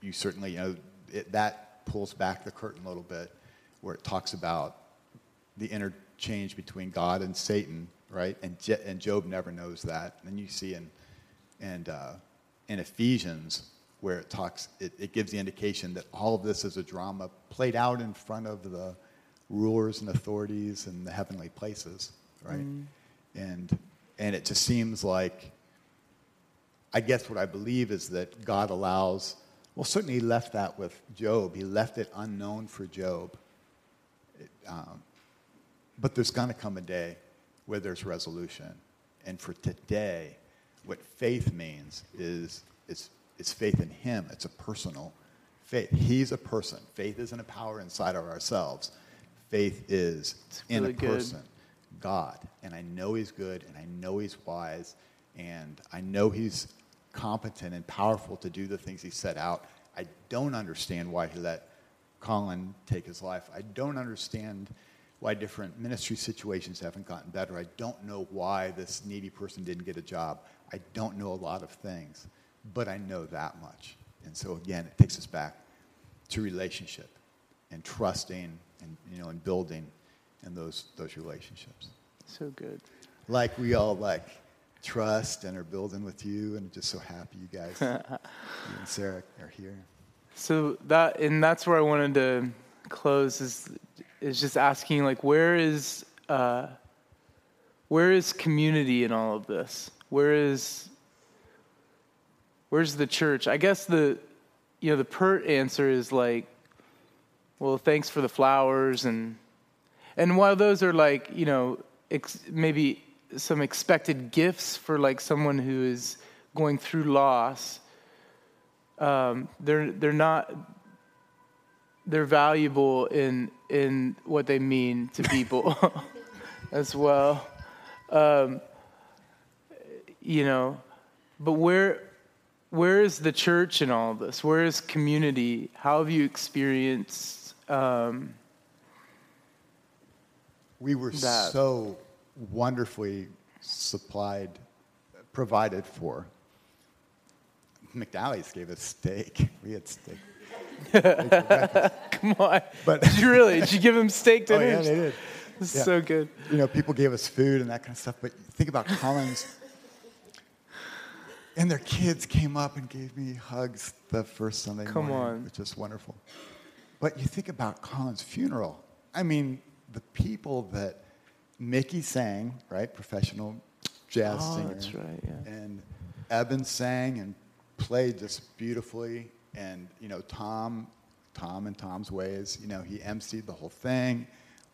You certainly, you know, it, that pulls back the curtain a little bit, where it talks about the interchange between God and Satan, right? And, Je- and Job never knows that. And then you see in, and, uh, in Ephesians, where it talks, it, it gives the indication that all of this is a drama played out in front of the rulers and authorities and the heavenly places, right? Mm and and it just seems like I guess what I believe is that God allows. Well, certainly He left that with Job. He left it unknown for Job. Um, but there's going to come a day where there's resolution, And for today, what faith means is it's, it's faith in Him. It's a personal faith. He's a person. Faith isn't a power inside of ourselves. Faith is in really a good. person, God. And I know He's good, and I know He's wise, and I know He's competent and powerful to do the things He set out. I don't understand why He let Colin take his life. I don't understand why different ministry situations haven't gotten better. I don't know why this needy person didn't get a job. I don't know a lot of things, but I know that much. And so again, it takes us back to relationship and trusting and you know and building in those those relationships. So good. Like we all like trust and are building with you and just so happy you guys you and Sarah are here. So that and that's where I wanted to close is is just asking like where is uh, where is community in all of this? Where is where's the church? I guess the you know the pert answer is like well thanks for the flowers and and while those are like you know ex- maybe some expected gifts for like someone who is going through loss um, they're they're not they're valuable in in what they mean to people as well. Um, you know, but where where is the church in all of this? Where is community? How have you experienced? Um, We were that. so wonderfully supplied, provided for. McDowell's gave us steak. We had steak. come on, But did you really? Did you give them steak oh dinners? yeah, they did. This is Yeah. so good. You know, people gave us food and that kind of stuff. But think about Colin's. And their kids came up and gave me hugs the first Sunday Come morning, on. which is wonderful. But you think about Colin's funeral. I mean, the people that Mickey sang, right, professional jazz Oh, singer, that's right, yeah. and Eben sang and played just beautifully, and you know Tom, Tom and Tom's ways, you know he emceed the whole thing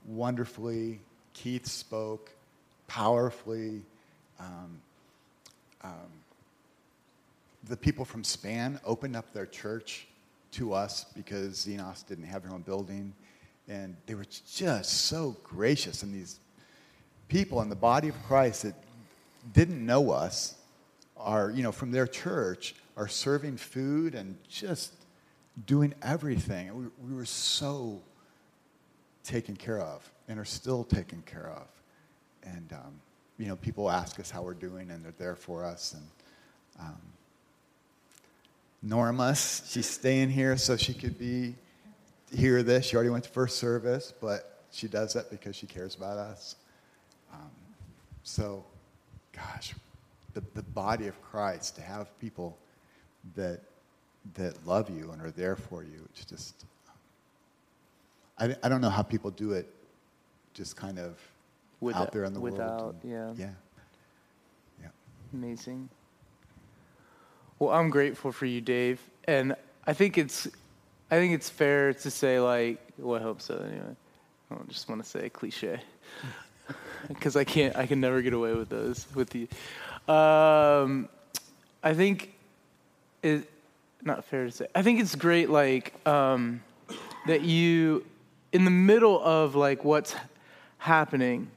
wonderfully. Keith spoke powerfully. Um, um, the people from Span opened up their church to us because Xenos didn't have their own building, and they were just so gracious. And these people in the body of Christ that didn't know us are, you know, from their church are serving food and just doing everything. We, we were so taken care of and are still taken care of. And, um, you know, people ask us how we're doing and they're there for us. And um, Norma's, she's staying here so she could be, hear this. She already went to first service, but she does that because she cares about us. Um, so, gosh, the, the body of Christ, to have people that, that love you and are there for you, it's just, I, I don't know how people do it just kind of With out there in the without, world. and- yeah. Yeah. Yeah. Amazing. Well, I'm grateful for you, Dave, and I think it's, I think it's fair to say like, well, I hope so. Anyway, I don't just want to say cliche because I can't, I can never get away with those with you. Um, I think it, not fair to say. I think it's great, like um, that you, in the middle of like what's happening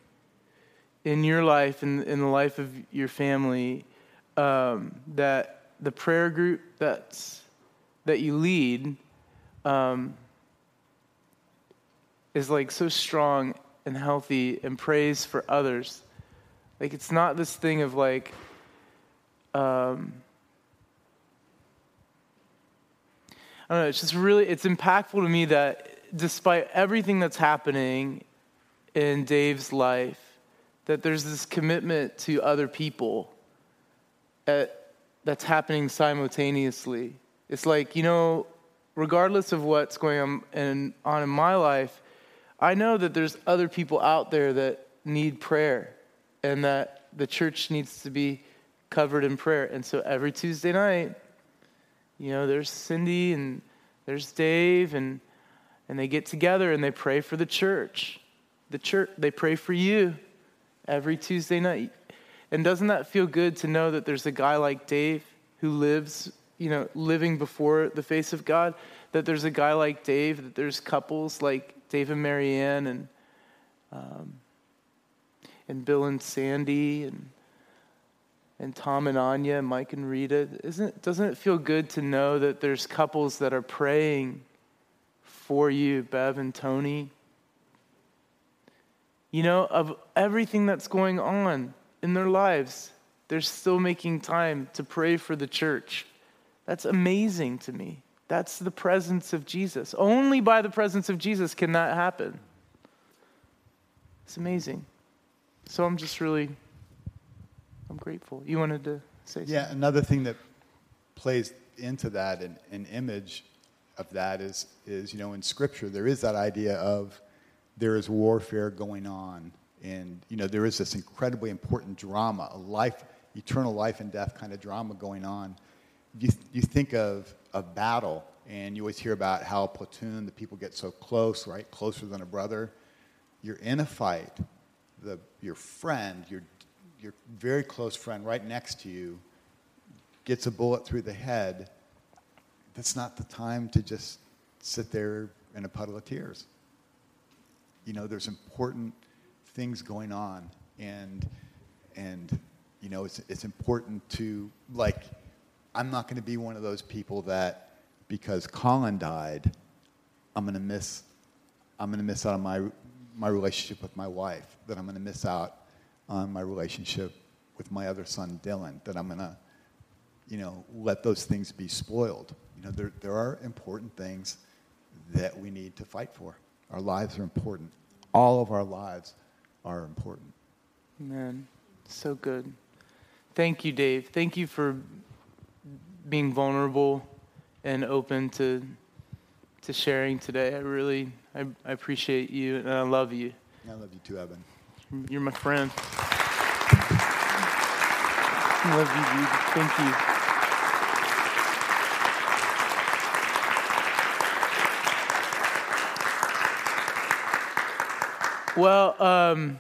in your life and in the life of your family um, that the prayer group that's that you lead um, is like so strong and healthy and prays for others like it's not this thing of like um, I don't know. It's just really, it's impactful to me that despite everything that's happening in Dave's life, that there's this commitment to other people at, that's happening simultaneously. It's like, you know, regardless of what's going on in, on in my life, I know that there's other people out there that need prayer and that the church needs to be covered in prayer. And so every Tuesday night, you know, there's Cindy and there's Dave and and they get together and they pray for the church. The church, they pray for you every Tuesday night. And doesn't that feel good to know that there's a guy like Dave who lives, you know, living before the face of God? That there's a guy like Dave, that there's couples like Dave and Marianne and, um, and Bill and Sandy and, and Tom and Anya and Mike and Rita. Isn't, doesn't it feel good to know that there's couples that are praying for you, Bev and Tony? You know, of everything that's going on in their lives, they're still making time to pray for the church. That's amazing to me. That's the presence of Jesus. Only by the presence of Jesus can that happen. It's amazing. So I'm just really, I'm grateful. You wanted to say something? Yeah, another thing that plays into that, and an image of that is, is, you know, in Scripture, there is that idea of there is warfare going on. And, you know, there is this incredibly important drama, a life, eternal life and death kind of drama going on. You, you think of a battle, and you always hear about how a platoon, the people get so close, right? Closer than a brother. You're in a fight. The, your friend, your, your very close friend right next to you, gets a bullet through the head. That's not the time to just sit there in a puddle of tears you know, there's important things going on, and and you know, it's it's important to like. I'm not going to be one of those people that because Colin died, I'm going to miss. I'm going to miss out on my my relationship with my wife. That I'm going to miss out on my relationship with my other son Dylan. That I'm going to, you know, let those things be spoiled. You know, there there are important things that we need to fight for. Our lives are important. All of our lives are important. Man, so good. Thank you, Dave. Thank you for being vulnerable and open to to sharing today. I really I, I appreciate you and I love you. I love you too, Evan. You're my friend. I love you, dude. Thank you. Well, um,